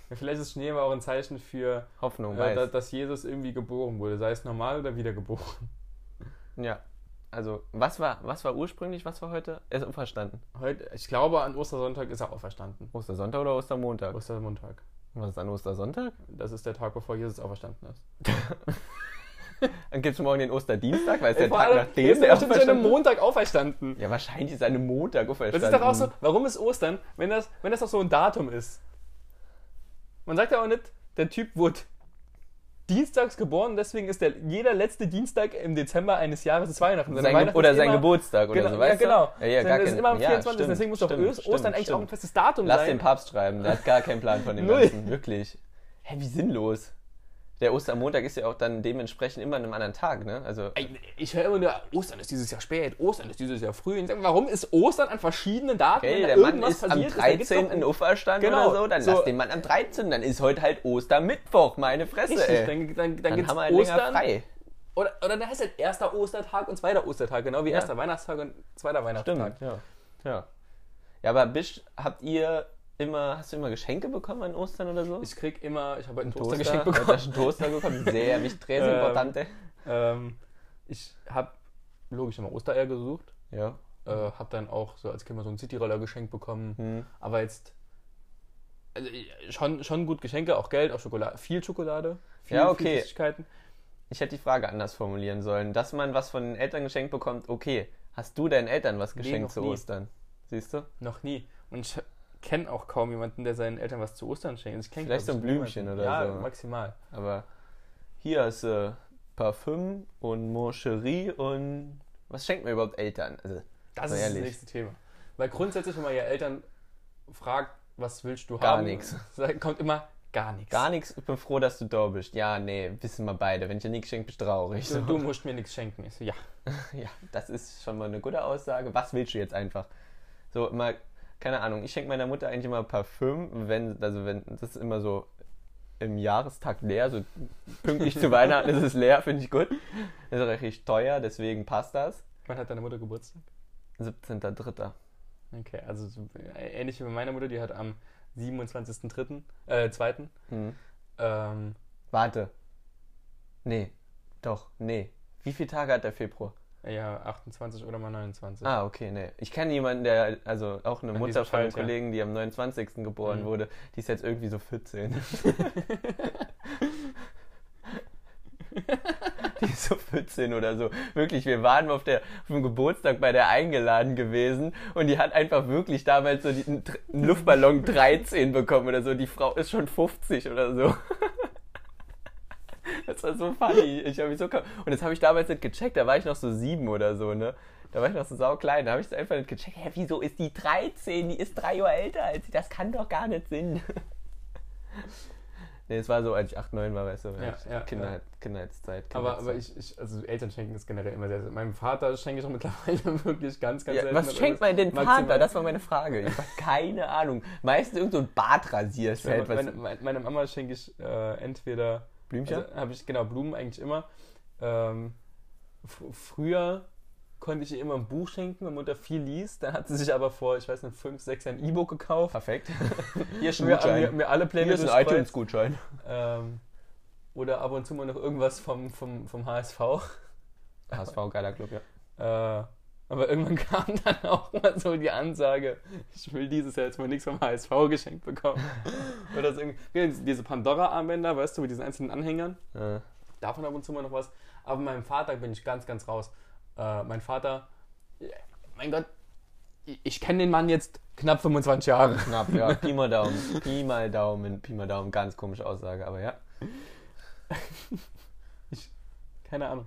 Ja, vielleicht ist Schnee aber auch ein Zeichen für, Hoffnung, äh, weiß. da, dass Jesus irgendwie geboren wurde, sei es normal oder wiedergeboren. Ja. Also, was war, was war ursprünglich, was war heute? Er ist auferstanden. Heute, ich glaube, an Ostersonntag ist er auferstanden. Ostersonntag oder Ostermontag? Ostermontag. Was ist an Ostersonntag? Das ist der Tag, bevor Jesus auferstanden ist. Dann gibt es morgen den Osterdienstag, weil es der Tag nachdem Jesus er ist bestimmt schon am. Montag auferstanden. Ja, wahrscheinlich ist er einem Montag Das auferstanden. ist doch auch so, warum ist Ostern, wenn das, wenn das doch so ein Datum ist? Man sagt ja auch nicht, der Typ wurde dienstags geboren, deswegen ist der jeder letzte Dienstag im Dezember eines Jahres ist Weihnachten. Sein Ge Weihnachten oder ist sein immer- Geburtstag oder Genau, so, ja, weißt genau. du? Ja, ja, gar das ist immer am ja, 24. stimmt, deswegen muss doch stimmt, Ostern stimmt, eigentlich auch ein stimmt. festes Datum Lass sein. den Papst schreiben, der hat gar keinen Plan von dem. Ganzen, wirklich. Hä, wie sinnlos. Der Ostermontag ist ja auch dann dementsprechend immer an einem anderen Tag, ne? Also, Ich höre immer nur, Ostern ist dieses Jahr spät, Ostern ist dieses Jahr früh. Und ich sag, warum ist Ostern an verschiedenen Daten, okay, der Mann ist am passiert Da gibt's doch 13. auferstanden Genau, oder so, dann so- lass den Mann am 13. Dann ist heute halt Ostermittwoch, meine Fresse, Richtig, ey. dann, dann, dann, Dann gibt's haben wir halt länger Ostern. frei. Oder, oder da heißt halt erster Ostertag und zweiter Ostertag, genau wie Ja. erster Weihnachtstag und zweiter Weihnachtstag. Stimmt, ja. ja. Ja, aber bist, habt ihr immer, hast du immer Geschenke bekommen an Ostern oder so? Ich krieg immer, ich habe heute ein Toaster, Heute bekommen. du einen Toaster bekommen, sehr wichtig, sehr Ähm, importante. Ähm, ich habe logisch immer Ostereier gesucht, Ja. äh, habe dann auch so als Kind mal so einen Cityroller geschenkt bekommen, Hm. aber jetzt also, äh, schon, schon gut Geschenke, auch Geld, auch Schokolade, viel Schokolade, viel, Ja, okay. Süßigkeiten. Ich hätte die Frage anders formulieren sollen. Dass man was von den Eltern geschenkt bekommt, okay. Hast du deinen Eltern was Nee, geschenkt noch zu nie. Ostern? Siehst du? Noch nie. Und ich kenne auch kaum jemanden, der seinen Eltern was zu Ostern schenkt. Ich kenn, Vielleicht so ein ich, Blümchen niemanden. oder ja, so. maximal. Aber hier ist äh, Parfüm und Moncherie und was schenkt man überhaupt Eltern? Also, Das ist ehrlich. das nächste Thema. Weil grundsätzlich, wenn man ja Eltern fragt, was willst du Gar haben, nix. sagt- kommt immer gar nichts. Gar nichts, ich bin froh, dass du da bist. Ja, nee, wissen wir beide. Wenn ich dir nichts schenke, bist du traurig. Du, So. du musst mir nichts schenken. Ich so, ja. Ja, das ist schon mal eine gute Aussage. Was willst du jetzt einfach? So, mal, keine Ahnung, ich schenke meiner Mutter eigentlich immer Parfüm, wenn, also wenn, das ist immer so im Jahrestag leer, so pünktlich zu Weihnachten ist es leer, finde ich gut. Ist richtig teuer, deswegen passt das. Wann hat deine Mutter Geburtstag? 17.3. Okay, also so, äh, ähnlich wie bei meiner Mutter, die hat am 27.3., äh, 2. Hm. Ähm, Warte. Nee, doch, nee. Wie viele Tage hat der Februar? Ja, 28 oder mal 29. Ah, okay, nee. Ich kenne jemanden, der, also auch eine An Mutter von einem. Kollegen, die am 29. geboren Mhm. wurde, die ist jetzt irgendwie so 14. die ist so 14 oder so. Wirklich, wir waren auf, der, auf dem Geburtstag bei der eingeladen gewesen und die hat einfach wirklich damals so die, einen Luftballon 13 bekommen oder so. Die Frau ist schon 50 oder so. Das war so funny. Ich habe mich so und das habe ich damals nicht gecheckt. Da war ich noch so sieben oder so, ne? Da war ich noch so sauklein. Da habe ich es einfach nicht gecheckt. Hä, wieso ist die 13? Die ist drei Jahre älter als ich. Das kann doch gar nicht Sinn. nee, es war so, als ich 8, 9 war, weißt du, Ja, ja, Kindheit, Kindheitszeit. Aber, Kindheitszeit. aber ich, ich, also Eltern schenken ist generell immer sehr, sehr. Meinem Vater schenke ich auch mittlerweile wirklich ganz, ganz Ja, selten. was aber schenkt man denn maximal- Vater? Das war meine Frage. Ich habe keine Ahnung. Meistens irgend so ein Bartrasierset. meine, meine Mama schenke ich äh, entweder. Blümchen? Also, habe ich, genau, Blumen eigentlich immer. Ähm, fr- früher konnte ich ihr immer ein Buch schenken, wenn Mutter viel liest. Dann hat sie sich aber vor, ich weiß nicht, fünf, sechs Jahren ein E-Book gekauft. Perfekt. Hier ein Mir, mir, mir alle Pläne Hier ist ein iTunes-Gutschein. Ähm, oder ab und zu mal noch irgendwas vom, vom, vom HSV. HSV, geiler Club, ja. Äh, aber irgendwann kam dann auch mal so die Ansage, ich will dieses Jahr jetzt mal nichts vom HSV geschenkt bekommen. Oder so irgendwie, diese Pandora-Armbänder, weißt du, mit diesen einzelnen Anhängern. Äh, Davon ab und zu mal noch was. Aber meinem Vater bin ich ganz, ganz raus. Äh, mein Vater, ja, mein Gott, ich, ich kenne den Mann jetzt knapp 25 Jahre. Knapp, ja. Pi mal Daumen. Pi mal Daumen. Pi mal Daumen. Ganz komische Aussage, aber ja. Keine Ahnung.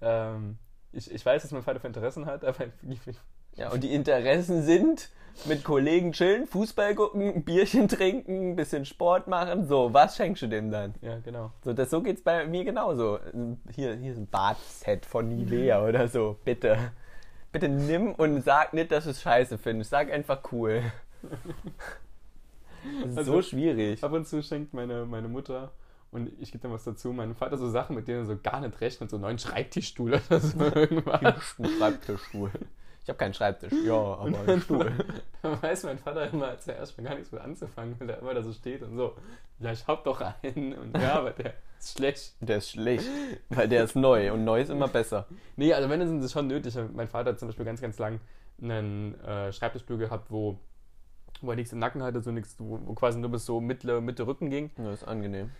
Ähm, ich, ich weiß, dass mein Vater für Interessen hat, aber ich, Ja, und die Interessen sind mit Kollegen chillen, Fußball gucken, Bierchen trinken, ein bisschen Sport machen. So, was schenkst du dem dann? ja, genau. So, das, so geht's bei mir genauso. Hier, hier ist ein Badset von Nivea oder so. Bitte. Bitte nimm und sag nicht, dass du es scheiße findest. Sag einfach cool. Das ist Also, so schwierig. Ab und zu schenkt meine, meine Mutter und ich gebe dann was dazu. Mein Vater so Sachen, mit denen er so gar nicht rechnet, so einen neuen Schreibtischstuhl oder so irgendwas. Schreibtischstuhl. Ich habe keinen Schreibtisch. Ja, aber einen Stuhl. dann weiß mein Vater immer, als er erstmal gar nichts mit anzufangen, weil er immer da so steht und so, ja, ich hab doch einen. Und ja, aber der ist schlecht. Der ist schlecht, weil der ist neu und neu ist immer besser. Nee, also wenn, dann sind sie schon nötig. Mein Vater hat zum Beispiel ganz, ganz lang einen äh, Schreibtischstuhl gehabt, wo, wo er nichts im Nacken hatte, so nichts, wo, wo quasi nur bis so Mitte, Mitte Rücken ging. Das ist angenehm.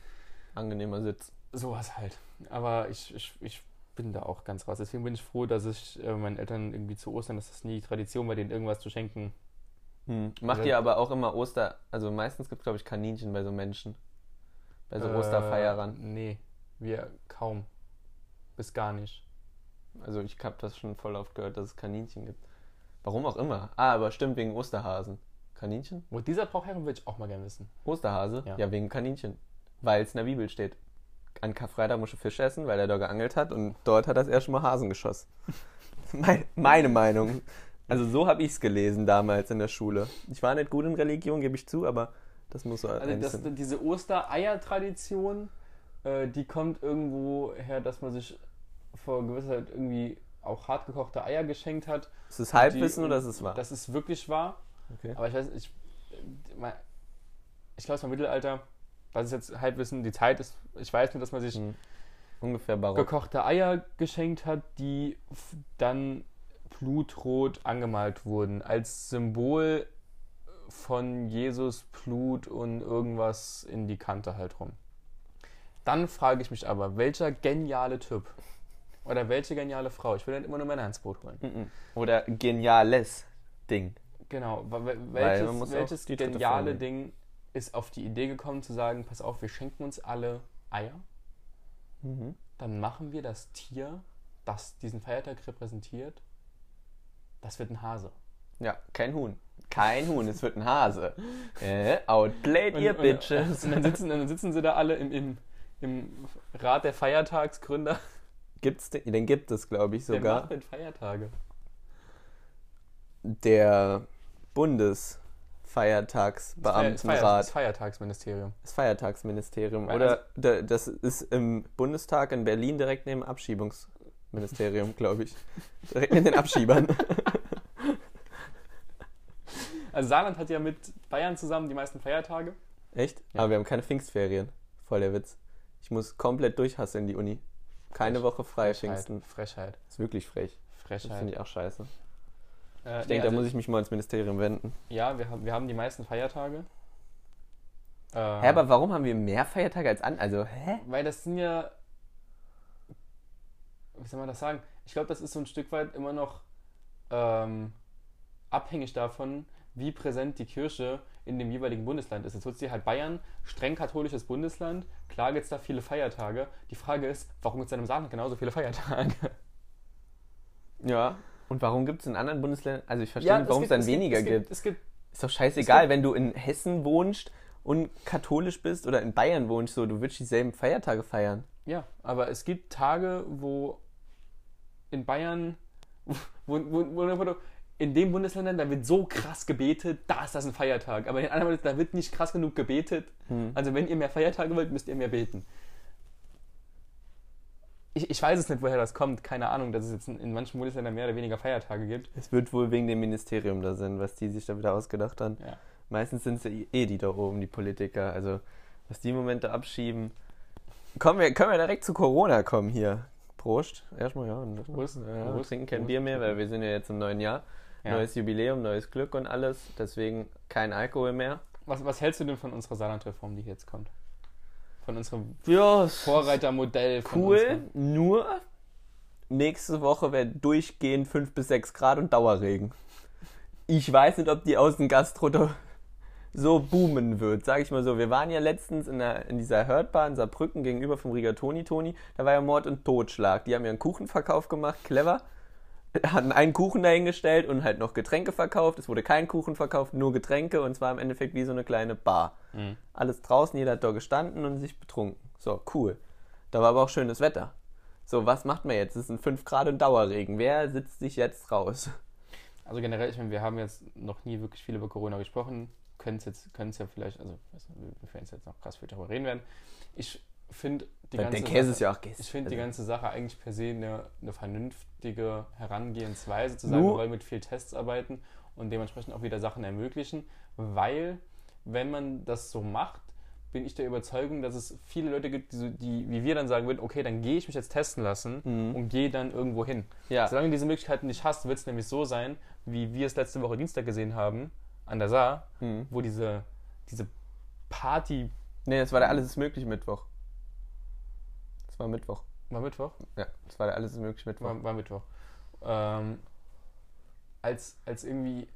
Angenehmer Sitz. Sowas halt. Aber ich, ich, ich bin da auch ganz raus. Deswegen bin ich froh, dass ich äh, meinen Eltern irgendwie zu Ostern, dass das nie Tradition war, denen irgendwas zu schenken. Hm. Macht ihr aber auch immer Oster... Also meistens gibt es, glaube ich, Kaninchen bei so Menschen. Bei so Osterfeierern. Äh, nee, wir kaum. Bis gar nicht. Also ich habe das schon voll oft gehört, dass es Kaninchen gibt. Warum auch immer. Ah, aber stimmt, wegen Osterhasen. Kaninchen? Wo dieser Brauch herkommt, würde ich auch mal gerne wissen. Osterhase? Ja. Ja, wegen Kaninchen. Weil es in der Bibel steht. An Karfreitag musst du Fisch essen, weil er da geangelt hat und dort hat er das erste Mal Hasen geschossen. Mein, meine Meinung. Also so habe ich es gelesen damals in der Schule. Ich war nicht gut in Religion, gebe ich zu, aber das muss so Also das, diese Ostereier-Tradition, äh, die kommt irgendwo her, dass man sich vor gewisser Zeit irgendwie auch hart gekochte Eier geschenkt hat. Ist es Halbwissen Die- oder ist es wahr? Das ist wirklich wahr. Okay. Aber ich weiß, ich, mein- ich glaube, es war Mittelalter. Das ist jetzt Halbwissen. Die Zeit ist, ich weiß nur, dass man sich Hm. Ungefähr barock. gekochte Eier geschenkt hat, die dann blutrot angemalt wurden. Als Symbol von Jesus Blut und irgendwas in die Kante halt rum. Dann frage ich mich aber, welcher geniale Typ oder welche geniale Frau, ich will dann immer nur Männer ins Boot holen. Mhm. Oder geniales Ding. Genau, welches, welches geniale Ding ist auf die Idee gekommen zu sagen, pass auf, wir schenken uns alle Eier, Mhm. dann machen wir das Tier, das diesen Feiertag repräsentiert, das wird ein Hase. Ja, kein Huhn. Kein Huhn, es wird ein Hase. Äh, outplayed, ihr Bitches. Und dann sitzen, dann sitzen sie da alle im, im, im Rat der Feiertagsgründer. Gibt's den, den gibt es, glaube ich, sogar. macht denn Feiertage? Der Das Feier- das. Das Feiertagsministerium. Das Feiertagsministerium. Oder da- das ist im Bundestag in Berlin direkt neben Abschiebungsministerium, glaube ich. Direkt neben den Abschiebern. Also Saarland hat ja mit Bayern zusammen die meisten Feiertage. Echt? Ja. Aber wir haben keine Pfingstferien. Voll der Witz. Ich muss komplett durchhasseln, die Uni. Keine Frech- Woche frei Frechheit. Pfingsten. Frechheit. ist wirklich frech. Das Frechheit. finde ich auch scheiße. Äh, Ich denke, nee, da also- muss ich mich mal ins Ministerium wenden. Ja, wir haben, wir haben die meisten Feiertage. Äh, Hä, aber warum haben wir mehr Feiertage als an? Also, hä? Weil das sind ja. Wie soll man das sagen? Ich glaube, das ist so ein Stück weit immer noch ähm, abhängig davon, wie präsent die Kirche in dem jeweiligen Bundesland ist. Jetzt wird sie halt Bayern, streng katholisches Bundesland. Klar gibt es da viele Feiertage. Die Frage ist, warum gibt es dann im Saarland genauso viele Feiertage? Ja. Und warum gibt es in anderen Bundesländern? Also, ich verstehe nicht, warum es gibt- dann weniger es gibt. Es gibt Ist doch scheißegal, wenn du in Hessen wohnst und katholisch bist oder in Bayern wohnst, so, du willst dieselben Feiertage feiern. Ja, aber es gibt Tage, wo in Bayern, wo, wo, wo, in den Bundesländern, da wird so krass gebetet, da ist das ein Feiertag. Aber in anderen Bundesländern, da wird nicht krass genug gebetet. Also wenn ihr mehr Feiertage wollt, müsst ihr mehr beten. Ich, ich weiß es nicht, woher das kommt. Keine Ahnung, dass es jetzt in, in manchen Bundesländern mehr oder weniger Feiertage gibt. Es wird wohl wegen dem Ministerium da sein, was die sich da wieder ausgedacht haben. Ja. Meistens sind es eh die da oben, die Politiker. Also, was die Momente abschieben. Kommen wir, können wir direkt zu Corona kommen hier. Prost. Erstmal, ja. Prost. Ja, wir Prost. trinken kein Prost. Bier mehr, weil wir sind ja jetzt im neuen Jahr. Ja. Neues Jubiläum, neues Glück und alles. Deswegen kein Alkohol mehr. Was, was hältst du denn von unserer Saarlandreform, die jetzt kommt? Von unserem Ja, Vorreitermodell. Von cool. unserem- Nur nächste Woche werden durchgehend 5 bis 6 Grad und Dauerregen. Ich weiß nicht, ob die Außengastro so boomen wird, sag ich mal so. Wir waren ja letztens in, der, in dieser Hörtbahn Saarbrücken gegenüber vom Rigatoni Toni. Da war ja Mord und Totschlag. Die haben ja einen Kuchenverkauf gemacht, clever. Hatten einen Kuchen dahingestellt und halt noch Getränke verkauft. Es wurde kein Kuchen verkauft, nur Getränke und zwar im Endeffekt wie so eine kleine Bar. Mhm. Alles draußen, jeder hat da gestanden und sich betrunken. So, cool. Da war aber auch schönes Wetter. So, was macht man jetzt? Es sind 5 Grad und Dauerregen. Wer sitzt sich jetzt raus? Also generell, ich meine, wir haben jetzt noch nie wirklich viel über Corona gesprochen. Können es jetzt, können es ja vielleicht, also wir werden jetzt noch krass viel darüber reden werden. Ich finde die Der ganze Käse Sache, ist ja auch Käse. ich finde die Also, ganze Sache eigentlich per se eine, eine vernünftige Herangehensweise, zu sagen, wir wollen mit viel Tests arbeiten und dementsprechend auch wieder Sachen ermöglichen, weil wenn man das so macht, bin ich der Überzeugung, dass es viele Leute gibt, die, so, die wie wir dann sagen würden, okay, dann gehe ich mich jetzt testen lassen Mhm. und gehe dann irgendwo hin. Ja. Solange du diese Möglichkeiten nicht hast, wird es nämlich so sein, wie wir es letzte Woche Dienstag gesehen haben, an der Saar, Mhm. wo diese, diese Party Nee, das war der Alles ist möglich Mittwoch. Das war Mittwoch. war Mittwoch, Ja, das war Alles möglich Mittwoch. war, war Mittwoch, ähm, als, als irgendwie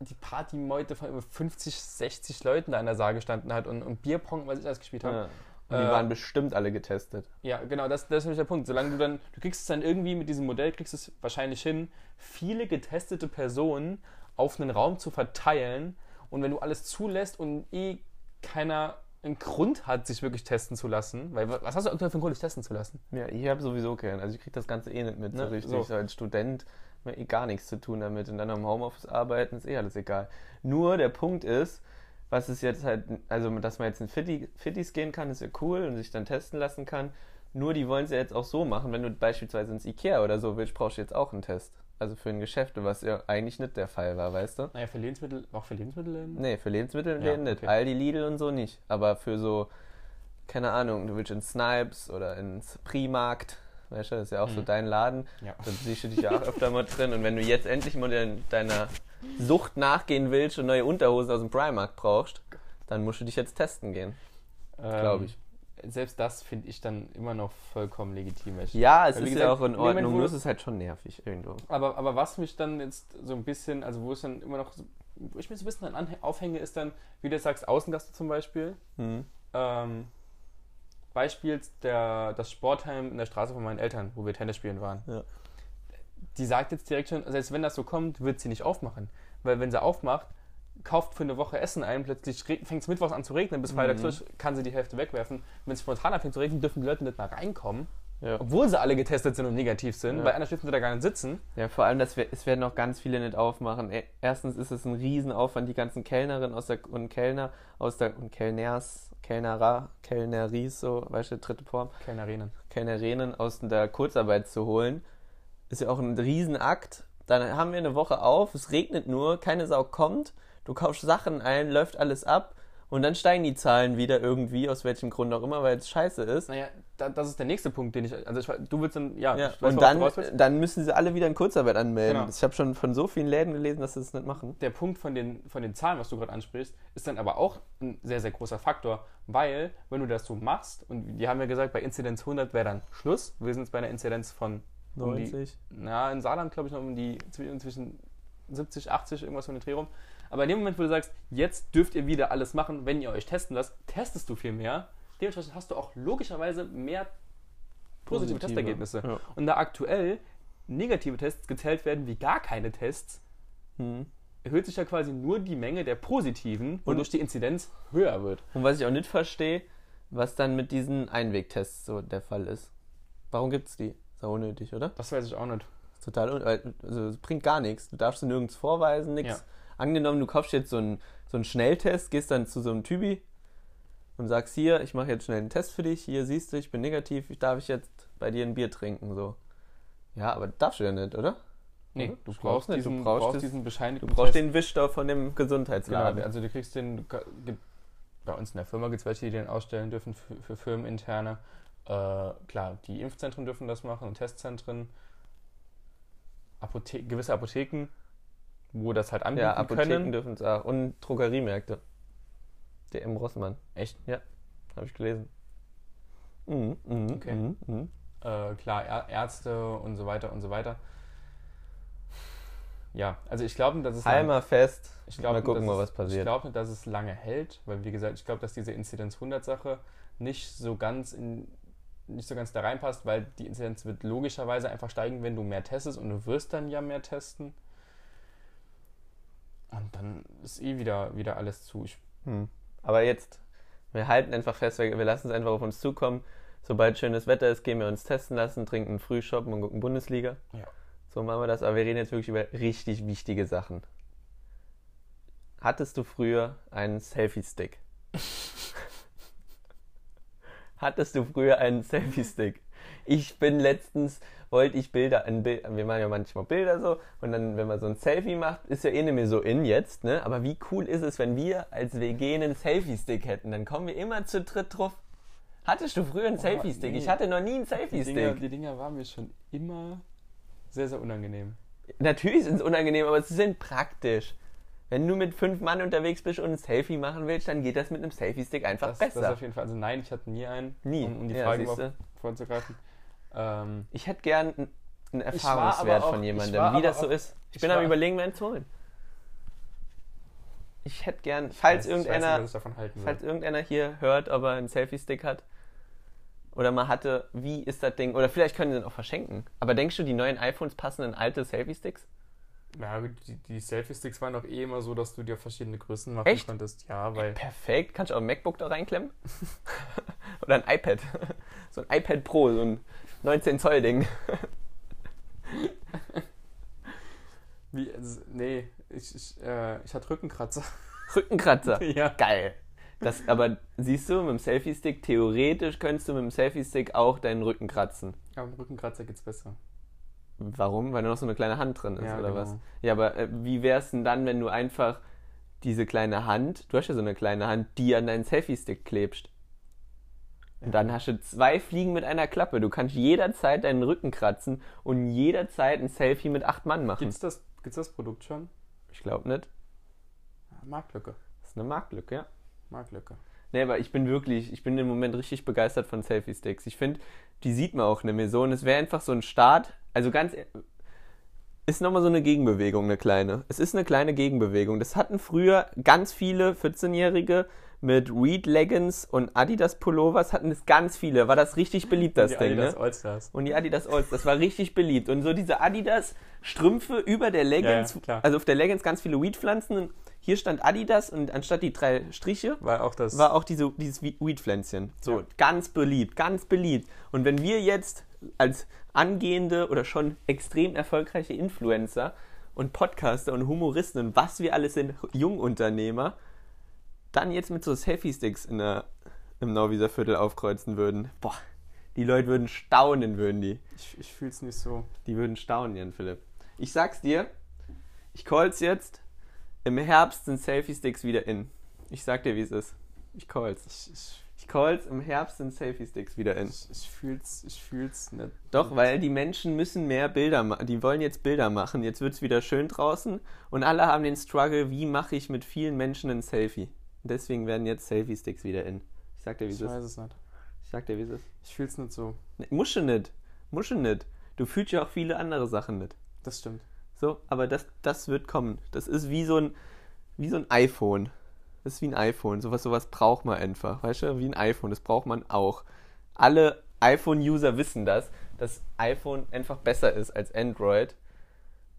die Partymeute von über 50, 60 Leuten da an der Saar gestanden hat und, und Bierpong, was ich alles gespielt habe. Ja. Und die Äh, waren bestimmt alle getestet. Ja, genau, das, das ist nämlich der Punkt. Solange du dann, du kriegst es dann irgendwie mit diesem Modell, kriegst es wahrscheinlich hin, viele getestete Personen auf einen Raum zu verteilen und wenn du alles zulässt und eh keiner einen Grund hat, sich wirklich testen zu lassen, weil was hast du aktuell für einen Grund, dich testen zu lassen? Ja, ich habe sowieso keinen. Also ich krieg das Ganze eh nicht mit so Ne, richtig. so. So. Als Student mir eh gar nichts zu tun damit. Und dann am Homeoffice arbeiten ist eh alles egal. Nur der Punkt ist, was ist jetzt halt, also dass man jetzt in Fitti, Fittis gehen kann, ist ja cool und sich dann testen lassen kann. Nur die wollen es ja jetzt auch so machen, wenn du beispielsweise ins Ikea oder so willst, brauchst du jetzt auch einen Test. Also für ein Geschäft, was ja eigentlich nicht der Fall war, weißt du? Naja, für Lebensmittel, auch für Lebensmittel? Nee, für Lebensmittel Ja, nicht. okay. Aldi, Lidl und so nicht. Aber für so, keine Ahnung, du willst ins Snipes oder ins Primarkt, weißt du, das ist ja auch so Mhm. dein Laden. Ja. Da siehst du dich ja auch öfter mal drin. Und wenn du jetzt endlich mal dein- deiner Sucht nachgehen willst und neue Unterhosen aus dem Primark brauchst, dann musst du dich jetzt testen gehen. Ähm, glaub ich. Selbst das finde ich dann immer noch vollkommen legitim. Ja, es Weil, ist gesagt, ja auch in Ordnung, nur es ist halt schon nervig irgendwo. Aber, aber was mich dann jetzt so ein bisschen, also wo es dann immer noch, so- wo ich mir so ein bisschen dann aufhänge, ist dann, wie du sagst, Außengast zum Beispiel. Hm. Ähm, Beispiel der, das Sportheim in der Straße von meinen Eltern, wo wir Tennis spielen waren. Ja. die sagt jetzt direkt schon, selbst wenn das so kommt, wird sie nicht aufmachen. Weil wenn sie aufmacht, kauft für eine Woche Essen ein, plötzlich fängt es mittwochs an zu regnen, bis Freitag Mhm. kann sie die Hälfte wegwerfen. Wenn es spontan anfängt zu regnen, dürfen die Leute nicht mal reinkommen, Ja. obwohl sie alle getestet sind und negativ sind, Ja. weil anders dürfen sie da gar nicht sitzen. Ja, vor allem, dass wir, es werden auch ganz viele nicht aufmachen. E- Erstens ist es ein Riesenaufwand, die ganzen Kellnerinnen aus der, und Kellner aus der und Kellners, Kellnerer, Kellneries, so, weißt du, dritte Form, Kellnerinnen. Kellnerinnen aus der Kurzarbeit zu holen. Ist ja auch ein Riesenakt. Dann haben wir eine Woche auf, es regnet nur, keine Sau kommt, du kaufst Sachen ein, läuft alles ab und dann steigen die Zahlen wieder irgendwie, aus welchem Grund auch immer, weil es scheiße ist. Naja, da, das ist der nächste Punkt, den ich. Also ich, du willst dann. Ja, Ja, weiß, und dann, dann müssen sie alle wieder in Kurzarbeit anmelden. Genau. Ich habe schon von so vielen Läden gelesen, dass sie das nicht machen. der Punkt von den, von den Zahlen, was du gerade ansprichst, ist dann aber auch ein sehr, sehr großer Faktor, weil, wenn du das so machst, und die haben ja gesagt, bei Inzidenz 100 wäre dann Schluss, wir sind jetzt bei einer Inzidenz von um die, na, in Saarland glaube ich noch um die zwi- zwischen 70, 80, irgendwas von den Dreh rum. Aber in dem Moment, wo du sagst, jetzt dürft ihr wieder alles machen, wenn ihr euch testen lasst, testest du viel mehr. Dementsprechend hast du auch logischerweise mehr positive, Positive, Testergebnisse. ja. Und da aktuell negative Tests gezählt werden wie gar keine Tests, Hm. erhöht sich ja quasi nur die Menge der positiven, Und- wodurch die Inzidenz höher wird. Und was ich auch nicht verstehe, was dann mit diesen Einwegtests so der Fall ist. Warum gibt's die? Ist ja unnötig, oder? Das weiß ich auch nicht. Total un weil- also es bringt gar nichts. Du darfst du nirgends vorweisen, nichts. Ja. Angenommen, du kaufst jetzt so einen, so einen Schnelltest, gehst dann zu so einem Typi und sagst hier, ich mache jetzt schnell einen Test für dich, hier siehst du, ich bin negativ, ich darf ich jetzt bei dir ein Bier trinken, so. Ja, aber darfst du ja nicht, oder? Nee, Mhm. du brauchst, nicht. Du brauchst brauchst diesen bescheinigten Du brauchst Test. den Wischstoff von dem Genau, Gesundheitsladen. also du kriegst den, du bei uns in der Firma gibt es welche, die den ausstellen dürfen für, für firmeninterne. Äh, klar, die Impfzentren dürfen das machen Testzentren. Apothe gewisse Apotheken, wo das halt anbieten ja, Apotheken können. dürfen es auch. Und Drogeriemärkte. DM Rossmann. Echt? Habe ich gelesen. Mhm, mhm, Okay. mhm, mhm. Äh, klar, Ä- Ärzte und so weiter und so weiter. Ja, also ich glaube, dass es Halmer fest. Ich glaube, Mal gucken, dass mal es- was passiert. Ich glaube nicht, dass es lange hält, weil wie gesagt, ich glaube, dass diese Inzidenz 100 Sache nicht so ganz in nicht so ganz da reinpasst, weil die Inzidenz wird logischerweise einfach steigen, wenn du mehr testest und du wirst dann ja mehr testen. Dann ist eh wieder, wieder alles zu. Hm. Aber jetzt, wir halten einfach fest, wir, wir lassen es einfach auf uns zukommen. Sobald schönes Wetter ist, gehen wir uns testen lassen, trinken einen Frühschoppen und gucken Bundesliga. Ja. So machen wir das. Aber wir reden jetzt wirklich über richtig wichtige Sachen. Hattest du früher einen Selfie-Stick? Hattest du früher einen Selfie-Stick? Ich bin letztens, wollte ich Bilder, ein Bild, wir machen ja manchmal Bilder so, und dann, wenn man so ein Selfie macht, ist ja eh nicht mehr so in jetzt, ne? Aber wie cool ist es, wenn wir als WG einen Selfie-Stick hätten? Dann kommen wir immer zu dritt drauf. Hattest du früher einen Selfie-Stick? nee. Ich hatte noch nie einen die, Selfie-Stick. die Dinger waren mir schon immer sehr, sehr unangenehm. Natürlich sind es unangenehm, aber sie sind praktisch. Wenn du mit fünf Mann unterwegs bist und ein Selfie machen willst, dann geht das mit einem Selfie-Stick einfach Das, das besser. auf jeden Fall. Also nein, ich hatte nie einen, Nie. um, um die Ja, Frage überhaupt vorzugreifen. Ähm, Ich hätte gern einen- Erfahrungswert auch- von jemandem, wie das so ist. Ich, ich bin am überlegen, mir einen zu holen. Ich hätte gern, falls weiß- irgendeiner, nicht, falls irgendeiner hier hört, ob er einen Selfie-Stick hat oder mal hatte, wie ist das Ding? Oder vielleicht können sie den auch verschenken. Aber denkst du, die neuen iPhones passen in alte Selfie-Sticks? Ja, die, die Selfie-Sticks waren doch eh immer so, dass du dir verschiedene Größen machen Echt? konntest. Ja, weil. Perfekt. Kannst du auch ein MacBook da reinklemmen? Oder ein iPad. So ein iPad Pro, so ein 19 Zoll Ding. Wie, also, nee, ich, ich, äh, ich hatte Rückenkratzer. Rückenkratzer. ja. Geil. Das, aber siehst du, mit dem Selfie-Stick, theoretisch könntest du mit dem Selfie-Stick auch deinen Rücken kratzen. Aber mit Rückenkratzer geht's besser. Warum? Weil da noch so eine kleine Hand drin ist, Ja, oder genau. was? Ja, aber äh, wie wär's denn dann, wenn du einfach diese kleine Hand, du hast ja so eine kleine Hand, die an deinen Selfie-Stick klebst? Und dann hast du zwei Fliegen mit einer Klappe. Du kannst jederzeit deinen Rücken kratzen und jederzeit ein Selfie mit acht Mann machen. Gibt's das, gibt's das Produkt schon? Ich glaube nicht. Marktlücke. Das ist eine Marktlücke, ja. Marktlücke. Nee, aber ich bin wirklich, ich bin im Moment richtig begeistert von Selfie-Sticks. Ich finde, die sieht man auch nicht mehr so. Und es wäre einfach so ein Start. Also ganz. e- Ist nochmal so eine Gegenbewegung, eine kleine. Es ist eine kleine Gegenbewegung. Das hatten früher ganz viele 14-Jährige mit Reed Leggings und Adidas Pullovers hatten es ganz viele. War das richtig beliebt, das die Ding, Adidas ne? Allstars. Und die Adidas Alls, das war richtig beliebt. Und so diese Adidas Strümpfe über der Leggings, Ja, ja, also auf der Leggings ganz viele Weed-Pflanzen. Und Hier stand Adidas und anstatt die drei Striche War auch das. war auch diese, dieses Weed-Pflänzchen. So, Ja. ganz beliebt, ganz beliebt. Und wenn wir jetzt als angehende oder schon extrem erfolgreiche Influencer und Podcaster und Humoristen und was wir alles sind, Jungunternehmer, dann jetzt mit so Selfie-Sticks in der, im Nauwieser Viertel aufkreuzen würden, boah, die Leute würden staunen, würden die. ich ich fühle es nicht so. Die würden staunen, Jan Philipp. Ich sag's dir, ich call's jetzt. Im Herbst sind Selfie-Sticks wieder in. Ich sag dir, wie es ist. Ich call's. Ich, ich, Ich call's, im Herbst sind Selfie-Sticks wieder in. ich, ich fühl's, ich fühl's nicht. Doch, weil die Menschen müssen mehr Bilder machen. Die wollen jetzt Bilder machen. Jetzt wird's wieder schön draußen. Und alle haben den Struggle, wie mache ich mit vielen Menschen ein Selfie. Deswegen werden jetzt Selfie-Sticks wieder in. Ich sag dir, wie es Ich ist. weiß es nicht. Ich sag dir, wie es ist. Ich fühl's nicht so. Nee, Musche nicht. Musche nicht. Du fühlst ja auch viele andere Sachen nicht. Das stimmt. So, aber das, das wird kommen. Das ist wie so ein, wie so ein iPhone. Das ist wie ein iPhone. Sowas, sowas braucht man einfach. Weißt du, wie ein iPhone. Das braucht man auch. Alle iPhone-User wissen das, dass iPhone einfach besser ist als Android.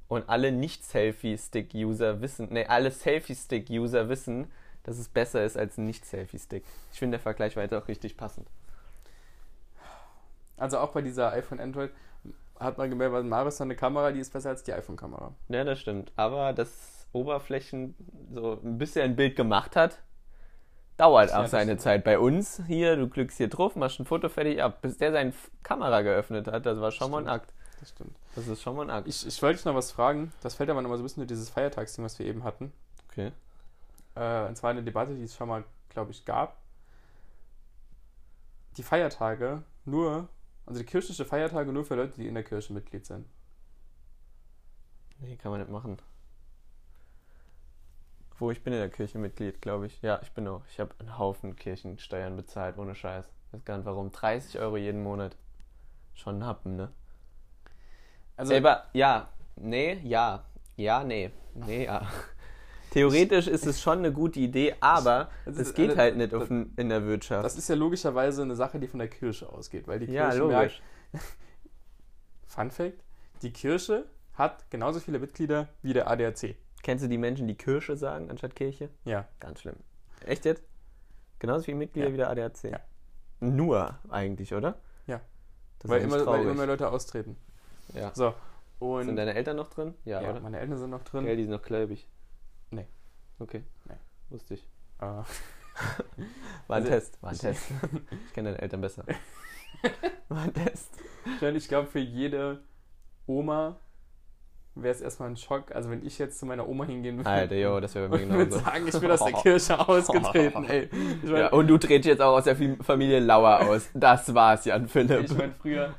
Und alle Nicht-Selfie-Stick-User wissen, ne, alle Selfie-Stick-User wissen, dass es besser ist als ein Nicht-Selfie-Stick. Ich finde, der Vergleich war jetzt auch richtig passend. Also auch bei dieser iPhone Android hat man gemerkt, weil Marius hat eine Kamera, die ist besser als die iPhone-Kamera. Ja, das stimmt. Aber das Oberflächen so ein bisschen ein Bild gemacht hat, dauert auch seine. Zeit. Bei uns hier, du klickst hier drauf, machst ein Foto fertig ab. Bis der seine Kamera geöffnet hat, das war schon mal ein. Akt. Das stimmt. Das ist schon mal ein Akt. Ich, ich wollte dich noch was fragen. Das fällt aber noch mal so ein bisschen durch dieses Feiertagsding, was wir eben hatten. Okay. Äh, und zwar eine Debatte, die es schon mal, glaube ich, gab. Die Feiertage nur, also die kirchliche Feiertage nur für Leute, die in der Kirche Mitglied sind. Nee, kann man nicht machen. Wo ich bin in der Kirche Mitglied, glaube ich. Ja, ich bin auch. Ich habe einen Haufen Kirchensteuern bezahlt, ohne Scheiß. Weiß gar nicht warum. 30 Euro jeden Monat. Schon ein Happen, ne? Also, Selber, ja, nee, ja, ja, nee, nee, ja. Theoretisch ist es schon eine gute Idee, aber Das es geht eine- halt nicht auf n- in der Wirtschaft. das ist ja logischerweise eine Sache, die von der Kirche ausgeht, weil die ja, Kirche logisch. merkt, Fun Fact, die Kirche hat genauso viele Mitglieder wie der ADAC. Kennst du die Menschen, die Kirche sagen anstatt Kirche? Ja. Ganz schlimm. Echt jetzt? Genauso viele Mitglieder Ja. wie der ADAC? Ja. Nur eigentlich, oder? Ja. Das Weil immer, weil immer mehr Leute austreten. ja. So. Und Sind deine Eltern noch drin? Ja, ja, oder? meine Eltern sind noch drin. Okay, die sind noch gläubig. Okay. Nee. Wusste ich. Äh, War ein Also- Test. War ein Test. ich kenne deine Eltern besser. War ein Test. Ich glaube, für jede Oma wäre es erstmal ein Schock. Also, wenn ich jetzt zu meiner Oma hingehen würde Alter, jo, das wäre bei mir genauso. sagen, ich bin aus der Kirche ausgetreten, ey. Ich meine, Ja, und du trittst jetzt auch aus der Fam- Familie Lauer aus. Das war's, Jan Philipp. ich mein, früher,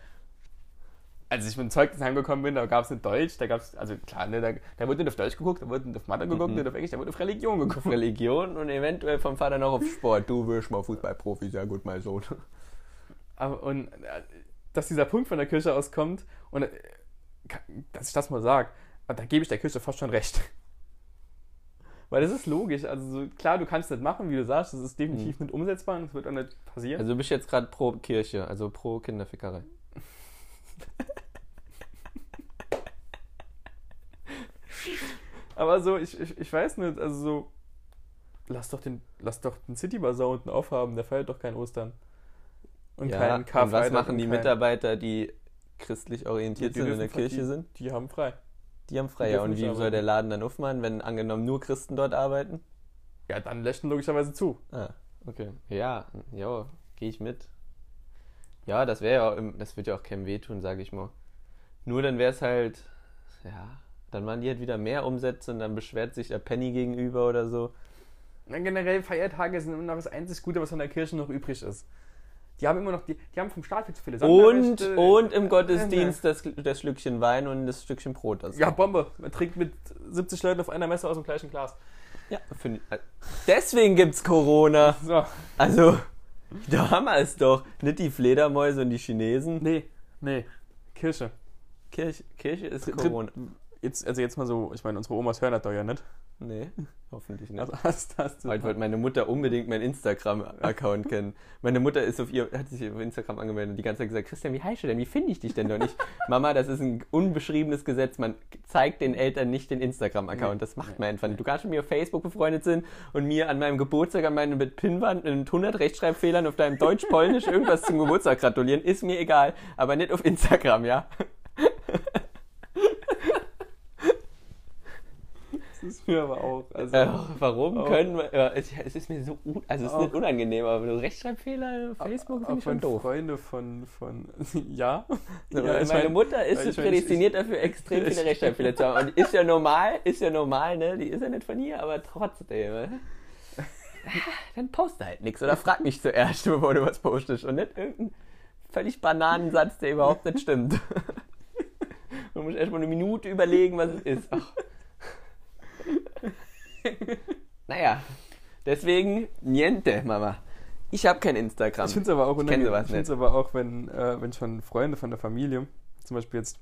als ich mit dem Zeugnis heimgekommen bin, da gab es nicht Deutsch, da gab es, also klar, ne, da, da wurde nicht auf Deutsch geguckt, da wurde nicht auf Mathe geguckt, Mhm. nicht auf Englisch, da wurde auf Religion geguckt. Auf Religion und eventuell vom Vater noch auf Sport. Du wirst mal Fußballprofi, sehr gut, mein Sohn. Aber, und dass dieser Punkt von der Kirche auskommt und äh, dass ich das mal sage, da gebe ich der Kirche fast schon recht. Weil das ist logisch. Also so, klar, du kannst das machen, wie du sagst, das ist definitiv nicht umsetzbar und das wird auch nicht passieren. Also du bist jetzt gerade pro Kirche, also pro Kinderfickerei. Aber so, ich, ich, ich weiß nicht, also so, lass doch den, lass doch den City Bazaar unten aufhaben, der feiert doch kein Ostern. Und Ja, kein und Karfreitag. was machen und die Mitarbeiter, die christlich orientiert Die sind in der Kirche die, sind? Die haben frei. Die haben frei. die Ja, und wie soll der Laden dann aufmachen, wenn angenommen nur Christen dort arbeiten? Ja, dann lächeln logischerweise zu. Ah, okay. Ja, ja, gehe ich mit. Ja, das wäre ja, auch das wird ja auch keinem wehtun, sage ich mal. Nur dann wäre es halt, ja, dann machen die halt wieder mehr Umsätze und dann beschwert sich der Penny gegenüber oder so. Na, generell Feiertage sind immer noch das einzig Gute, was von der Kirche noch übrig ist. Die haben immer noch, die, die haben vom Staat viel zu viele Und, Sonderrechte. und im Äh, Gottesdienst das, das Schlückchen Wein und das Stückchen Brot. Das Ja, Bombe. Man trinkt mit 70 Leuten auf einer Messe aus dem gleichen Glas. ja find ich, deswegen gibt's Corona. So. Also, da haben wir es doch. Nicht die Fledermäuse und die Chinesen. Nee, nee. Kirche. Kirche, Kirche ist Corona. Jetzt, also jetzt mal so, ich meine, unsere Omas hören das doch ja nicht. Nee, hoffentlich nicht. Also hast, hast du Heute wollte meine Mutter unbedingt meinen Instagram-Account kennen. Meine Mutter ist auf ihr, hat sich auf Instagram angemeldet und die ganze Zeit gesagt, Christian, wie heißt du denn? Wie finde ich dich denn doch nicht? Mama, das ist ein unbeschriebenes Gesetz. Man zeigt den Eltern nicht den Instagram-Account. Nee. Das macht Nee. man einfach nicht. Du kannst mit mir auf Facebook befreundet sind und mir an meinem Geburtstag an meine mit Pinwand mit 100 Rechtschreibfehlern auf deinem Deutsch-Polnisch irgendwas zum Geburtstag gratulieren. Ist mir egal. Aber nicht auf Instagram, ja? Das ist mir aber auch. Also, Äh, warum Auch- können wir, äh, es, es ist mir so, un- also es ist nicht unangenehm, aber Rechtschreibfehler auf Facebook finde ich schon doof. Freunde von, von ja. So, ja ich meine mein- Mutter ist ich mein, prädestiniert dafür, extrem viele Rechtschreibfehler zu haben. Und ist ja normal, ist ja normal, ne? Die ist ja nicht von hier, aber trotzdem. ne? Dann poste halt nichts oder frag mich zuerst, bevor du was postest. Und nicht irgendeinen völlig Bananensatz, der überhaupt nicht stimmt. Man muss erstmal eine Minute überlegen, was es ist. Ach. Naja, deswegen niente, Mama. Ich habe kein Instagram. Ich finde es aber auch Ich unangenehm. sowas Ich finde es aber auch, wenn, äh, wenn schon Freunde von der Familie, zum Beispiel jetzt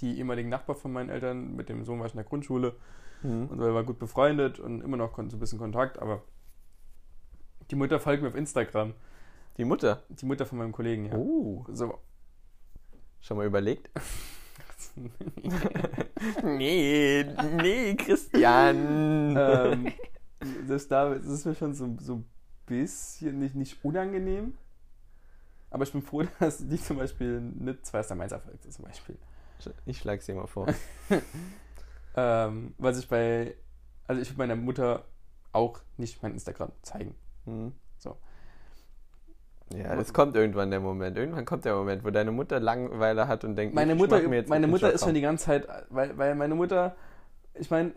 die ehemaligen Nachbar von meinen Eltern, mit dem Sohn war ich in der Grundschule Mhm. und wir waren gut befreundet und immer noch so ein bisschen Kontakt, aber die Mutter folgt mir auf Instagram. Die Mutter. Die Mutter von meinem Kollegen, ja. Oh. So. Schon mal überlegt? nee, nee, Christian. ähm, das, da, das ist mir schon so, so ein bisschen nicht, nicht unangenehm. Aber ich bin froh, dass die zum Beispiel nicht Zweister Mainz erfolgt ist, zum Beispiel. Ich schlag's dir mal vor. Ähm, was ich bei, also ich will meiner Mutter auch nicht mein Instagram zeigen. Hm. So. Ja, das kommt irgendwann der Moment. Irgendwann kommt der Moment, wo deine Mutter Langeweile hat und denkt, Meine ich Mutter, mir jetzt meine Mutter ist schon die ganze Zeit, weil, weil meine Mutter, ich meine,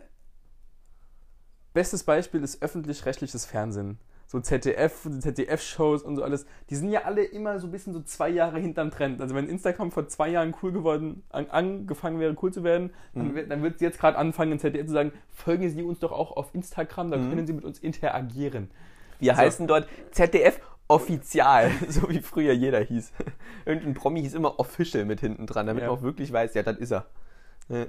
bestes Beispiel ist öffentlich-rechtliches Fernsehen. So ZDF, ZDF-Shows und so alles. Die sind ja alle immer so ein bisschen so zwei Jahre hinterm Trend. Also wenn Instagram vor zwei Jahren cool geworden, an, angefangen wäre, cool zu werden, dann, Mhm. wird- dann wird es jetzt gerade anfangen, in ZDF zu sagen, folgen Sie uns doch auch auf Instagram, dann Mhm. können Sie mit uns interagieren. Wir So. heißen dort ZDF Offizial, so wie früher jeder hieß. Irgendein Promi hieß immer Official mit hinten dran, damit Ja. man auch wirklich weiß, ja, das ist er. Äh,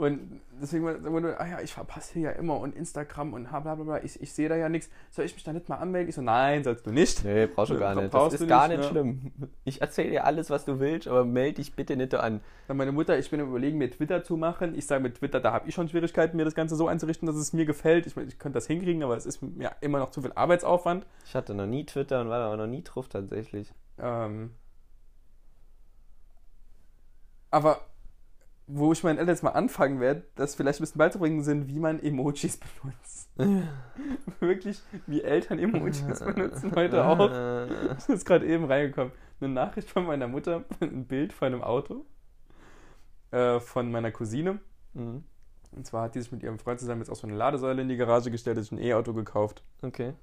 Und deswegen war nur, ah ja, ich verpasse hier ja immer und Instagram und bla bla bla, ich, ich sehe da ja nichts. Soll ich mich da nicht mal anmelden? Ich so, nein, sollst du nicht. Nee, brauchst du gar nicht. Das ist gar nicht, nicht ne? schlimm. Ich erzähle dir alles, was du willst, aber melde dich bitte nicht an. Dann meine Mutter, ich bin überlegen, mir Twitter zu machen. Ich sage mit Twitter, da habe ich schon Schwierigkeiten, mir das Ganze so einzurichten, dass es mir gefällt. Ich, mein, ich könnte das hinkriegen, aber es ist mir immer noch zu viel Arbeitsaufwand. Ich hatte noch nie Twitter und war da auch noch nie drauf tatsächlich. Ähm, aber wo ich meinen Eltern jetzt mal anfangen werde, das vielleicht ein bisschen beizubringen, sind, wie man Emojis benutzt. Wirklich, wie Eltern Emojis benutzen heute auch. Das ist gerade eben reingekommen. Eine Nachricht von meiner Mutter, ein Bild von einem Auto äh, von meiner Cousine. Mhm. Und zwar hat die sich mit ihrem Freund zusammen jetzt auch so eine Ladesäule in die Garage gestellt, hat sich ein E-Auto gekauft Okay.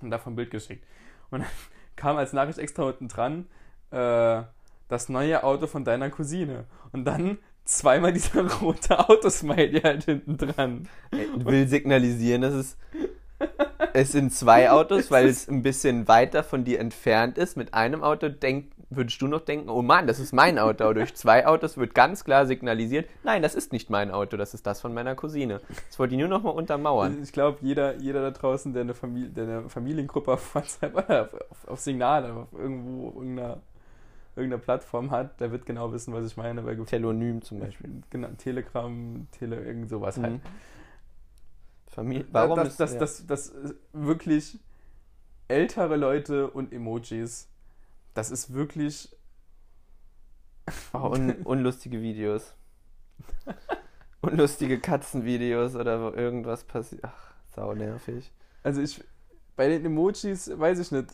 und davon ein Bild geschickt. Und dann kam als Nachricht extra unten dran, äh, das neue Auto von deiner Cousine. Und dann zweimal dieser rote Autosmiley halt hinten dran. Will signalisieren, dass es. Es sind zwei Autos, weil es ein bisschen weiter von dir entfernt ist. Mit einem Auto denk, würdest du noch denken, oh Mann, das ist mein Auto. Aber durch zwei Autos wird ganz klar signalisiert, nein, das ist nicht mein Auto, das ist das von meiner Cousine. Das wollte ich nur noch mal untermauern. Ich glaube, jeder, jeder da draußen, der eine, Familie, der eine Familiengruppe auf WhatsApp auf, auf, Signal auf irgendwo irgendeiner, irgendeiner Plattform hat, der wird genau wissen, was ich meine. Weil Telonym zum Beispiel. Genau, Telegram, Tele, irgend sowas halt. Mhm. Familie. Warum das, ist das, ja. das, das, ist wirklich ältere Leute und Emojis. Das ist wirklich. Oh, un unlustige Videos. unlustige Katzenvideos oder wo irgendwas passiert. Ach, sau nervig. Also ich. Bei den Emojis weiß ich nicht.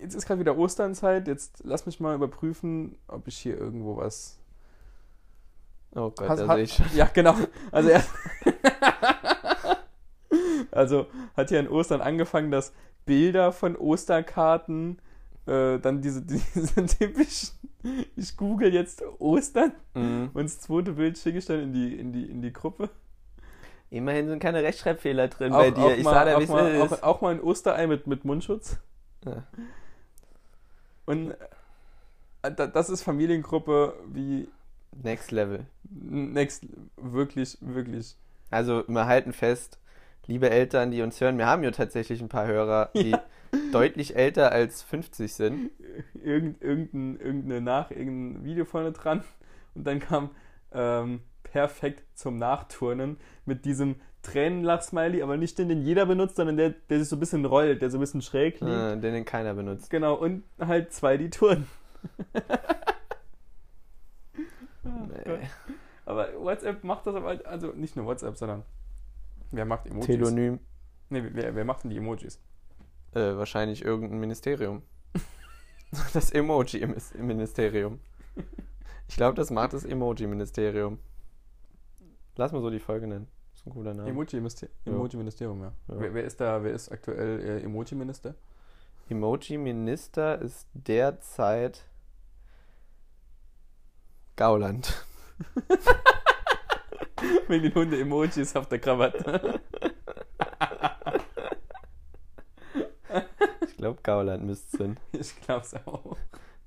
Jetzt ist gerade wieder Osternzeit. Jetzt lass mich mal überprüfen, ob ich hier irgendwo was. Oh Gott, Hast- da hat- ich schon. Ja, genau. Also er. also hat ja in Ostern angefangen, dass Bilder von Osterkarten, äh, dann diese, diese typischen, ich google jetzt Ostern Mhm. und das zweite Bild schicke ich dann in die, in die, in die Gruppe. Immerhin sind keine Rechtschreibfehler drin bei dir. ich mal, sah da, auch, wie es ist. auch, auch mal ein Osterei mit, mit Mundschutz. Ja. Und äh, da- das ist Familiengruppe wie Next Level. next, wirklich, wirklich Also wir halten fest, liebe Eltern, die uns hören, wir haben ja tatsächlich ein paar Hörer, die Ja. deutlich älter als 50 sind. Irgend, irgendein, irgendeine Nach, irgendein Video vorne dran und dann kam ähm, perfekt zum Nachturnen mit diesem Tränenlach-Smiley, aber nicht den, den jeder benutzt, sondern der, der sich so ein bisschen rollt, der so ein bisschen schräg liegt. Äh, den, den keiner benutzt. Genau, und halt zwei, die turnen. Nee. Aber WhatsApp macht das aber, halt- also nicht nur WhatsApp, sondern wer macht Emojis? Telonym. Nee, wer, wer macht denn die Emojis? Äh, wahrscheinlich irgendein Ministerium. Das Emoji im, im Ministerium. Ich glaube, das macht das Emoji-Ministerium. Lass mal so die Folge nennen. Ist ein cooler Name. Emoji-Ministerium, ja. Ja. Wer, wer ist da, wer ist aktuell äh, Emoji-Minister? Emoji-Minister ist derzeit Gauland. Wegen den Hunde-Emojis auf der Krawatte. Ich glaube, Gauland müsste es sein. Ich glaub's auch.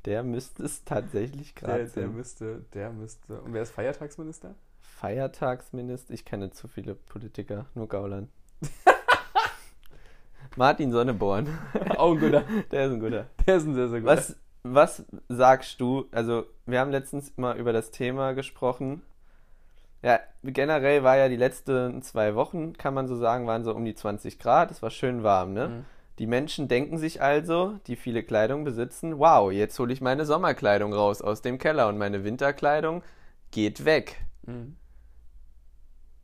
Der müsste es tatsächlich Der, gerade der sein. müsste, der müsste. Und wer ist Feiertagsminister? Feiertagsminister? Ich kenne zu viele Politiker, nur Gauland. Martin Sonneborn. Auch ein guter. Der ist ein guter. Der ist ein sehr, sehr guter. Was, was sagst du? Also, wir haben letztens mal über das Thema gesprochen. Ja, generell war ja die letzten zwei Wochen, kann man so sagen, waren so um die 20 Grad. Es war schön warm, ne? Mhm. Die Menschen denken sich also, die viele Kleidung besitzen, wow, jetzt hole ich meine Sommerkleidung raus aus dem Keller und meine Winterkleidung geht weg. Mhm.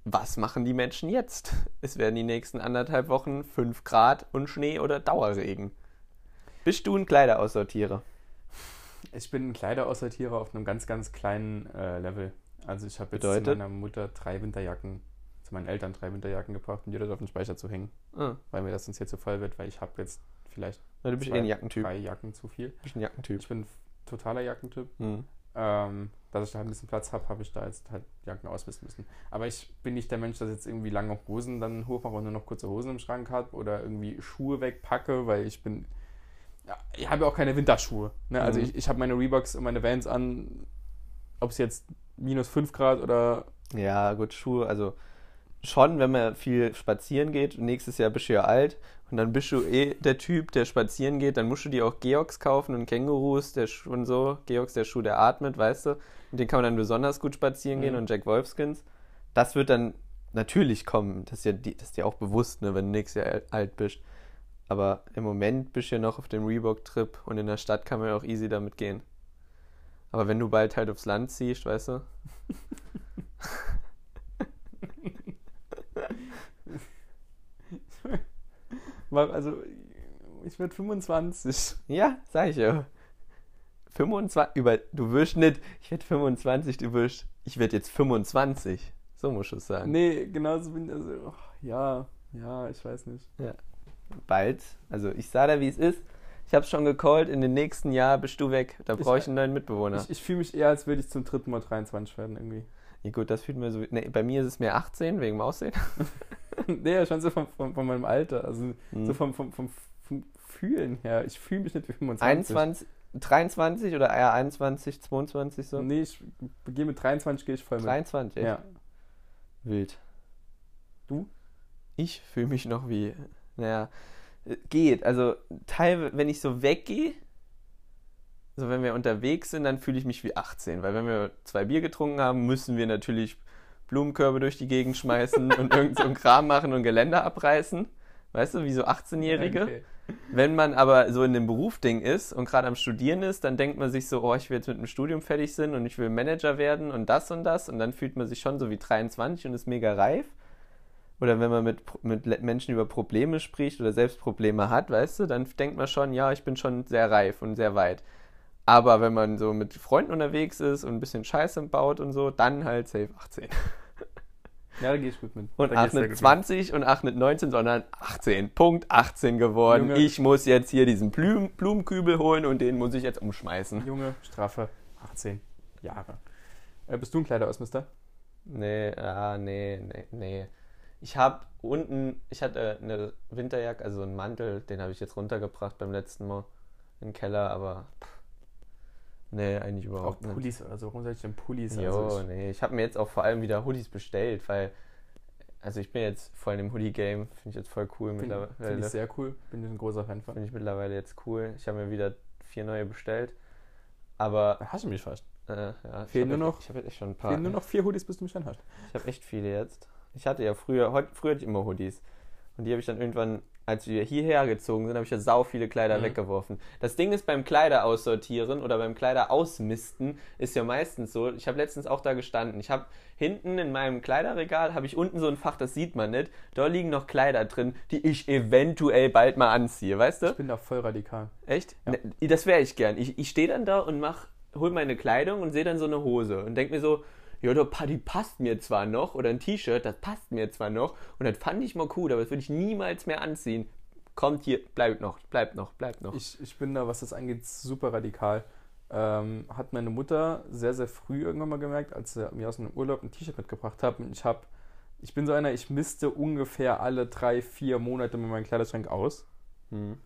Was machen die Menschen jetzt? Es werden die nächsten anderthalb Wochen 5 Grad und Schnee oder Dauerregen. Bist du ein Kleideraussortierer? Ich bin ein Kleideraussortierer auf einem ganz, ganz kleinen äh, Level. Also ich habe jetzt Bedeutet? zu meiner Mutter drei Winterjacken, zu meinen Eltern drei Winterjacken gebracht, um die das auf den Speicher zu hängen, Ah, weil mir das sonst hier zu voll wird, weil ich habe jetzt vielleicht na, du bist zwei, eh ein Jackentyp. drei Jacken zu viel. Du bist ein Jackentyp. Ich bin ein totaler Jackentyp. Hm. Ähm, dass ich da halt ein bisschen Platz habe, habe ich da jetzt halt Jacken ausmisten müssen. Aber ich bin nicht der Mensch, der jetzt irgendwie lange Hosen dann hochmache und nur noch kurze Hosen im Schrank habe oder irgendwie Schuhe wegpacke, weil ich bin. Ja, ich habe ja auch keine Winterschuhe. Ne? Also Mhm. ich, ich habe meine Reeboks und meine Vans an, ob es jetzt minus 5 Grad oder. Ja, gut, Schuhe, also schon, wenn man viel spazieren geht. Nächstes Jahr bist du ja alt und dann bist du eh der Typ, der spazieren geht. Dann musst du dir auch Georgs kaufen und Kängurus der Schuh und so. Georgs, der Schuh, der atmet, weißt du. Und den kann man dann besonders gut spazieren gehen Mhm. und Jack Wolfskins. Das wird dann natürlich kommen. Das ist ja die, das ist dir auch bewusst, ne, wenn du nächstes Jahr alt- alt bist. Aber im Moment bist du ja noch auf dem Reebok-Trip und in der Stadt kann man ja auch easy damit gehen. Aber wenn du bald halt aufs Land ziehst, weißt du, War- Also ich werde 25. Ja, sag ich ja. 25, über, du wirst nicht, ich werde 25, du wirst, ich werde jetzt 25. So muss ich es sagen. Nee, genauso bin ich. Also, oh, ja, ja, ich weiß nicht. Bald, also ich sah da, wie es ist. Ich habe schon gecallt, in den nächsten Jahr bist du weg. Da Ich- brauche ich einen neuen Mitbewohner. Ich, ich fühle mich eher, als würde ich zum dritten Mal 23 werden irgendwie. ja gut, das fühlt mir so, nee, bei mir ist es mehr 18, wegen dem Aussehen. nee, schon so von, von, von meinem Alter. Also Hm. so vom, vom, vom, vom Fühlen her. Ich fühle mich nicht wie 25. 21, 23 oder eher 21, 22 so? Nee, ich gehe mit 23 gehe ich voll mit. 23, echt? Ja. Wild. Du? Ich fühle mich noch wie, naja, geht. Also teilweise, wenn ich so weggehe, so wenn wir unterwegs sind, dann fühle ich mich wie 18. Weil wenn wir zwei Bier getrunken haben, müssen wir natürlich Blumenkörbe durch die Gegend schmeißen und irgend so einen Kram machen und Geländer abreißen. Weißt du, wie so 18-Jährige. Okay. Wenn man aber so in dem Berufding ist und gerade am Studieren ist, dann denkt man sich so, oh, ich will jetzt mit dem Studium fertig sein und ich will Manager werden und das und das und dann fühlt man sich schon so wie 23 und ist mega reif. Oder wenn man mit, mit Menschen über Probleme spricht oder selbst Probleme hat, weißt du, dann denkt man schon, ja, ich bin schon sehr reif und sehr weit. Aber wenn man so mit Freunden unterwegs ist und ein bisschen Scheiße baut und so, dann halt safe 18. Ja, da gehe ich gut mit. Und da auch gehst du sehr nicht gut 20 und auch nicht 19, sondern 18. Punkt 18 geworden. Junge. Ich muss jetzt hier diesen Blum Blumenkübel holen und den muss ich jetzt umschmeißen. mit. Junge, Strafe, 18 Jahre. Äh, bist du ein Kleiderausmister? Nee, ah, nee, nee, nee. Ich habe unten, ich hatte eine Winterjacke, also einen Mantel, den habe ich jetzt runtergebracht beim letzten Mal den Keller, aber pff, nee, eigentlich Auch überhaupt nicht. Pullis oder so. Warum soll ich denn Pullis? Jo, Also ich, nee, ich habe mir jetzt auch vor allem wieder Hoodies bestellt, weil also ich bin jetzt voll in dem Hoodie-Game, finde ich jetzt voll cool Finde mittlerweile. find ich sehr cool. Bin ich ein großer Fan von. Finde ich mittlerweile jetzt cool. Ich habe mir wieder vier neue bestellt. Aber Hast du mich fast? äh, ja, Fehlen ich nur noch- Ich habe jetzt echt schon ein paar. Fehlen nur noch vier Hoodies, bis du mich dann hast. Ich habe echt viele jetzt. Ich hatte ja früher, heut, früher hatte ich immer Hoodies. Und die habe ich dann irgendwann, als wir hierher gezogen sind, habe ich ja sau viele Kleider Mhm. weggeworfen. Das Ding ist beim Kleider aussortieren oder beim Kleider ausmisten, ist ja meistens so. Ich habe letztens auch da gestanden. Ich habe hinten in meinem Kleiderregal, habe ich unten so ein Fach, das sieht man nicht. Da liegen noch Kleider drin, die ich eventuell bald mal anziehe, weißt du? Ich bin da voll radikal. Echt? Ja. Ne, Das wäre ich gern. Ich, ich stehe dann da und mach, hol meine Kleidung und sehe dann so eine Hose und denk mir so, ja, die passt mir zwar noch oder ein T-Shirt, das passt mir zwar noch und das fand ich mal cool, aber das würde ich niemals mehr anziehen. Kommt hier, bleibt noch, bleibt noch, bleibt noch. Ich, ich bin da, was das angeht, super radikal. Ähm, hat meine Mutter sehr, sehr früh irgendwann mal gemerkt, als sie mir aus einem Urlaub ein T-Shirt mitgebracht hat. Ich habe, ich bin so einer, ich misste ungefähr alle drei, vier Monate mit meinem Kleiderschrank aus. Hm.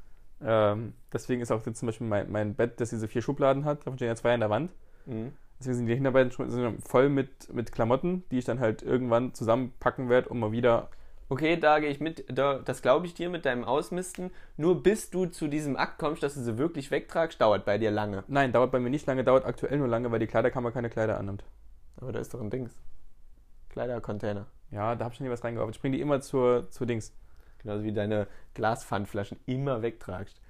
Ähm, deswegen ist auch jetzt zum Beispiel mein, mein Bett, das diese vier Schubladen hat, davon stehen ja zwei an der Wand. Hm. Deswegen sind die Hinterbeine schon voll mit, mit Klamotten, die ich dann halt irgendwann zusammenpacken werde, um mal wieder. Okay, da gehe ich mit, da, das glaube ich dir mit deinem Ausmisten. Nur bis du zu diesem Akt kommst, dass du sie wirklich wegtragst, dauert bei dir lange. Nein, dauert bei mir nicht lange, dauert aktuell nur lange, weil die Kleiderkammer keine Kleider annimmt. Aber da ist doch ein Dings. Kleidercontainer. Ja, da habe ich schon nie was reingeworfen. Ich bringe die immer zur, zur Dings. Genauso wie deine Glaspfandflaschen immer wegtragst.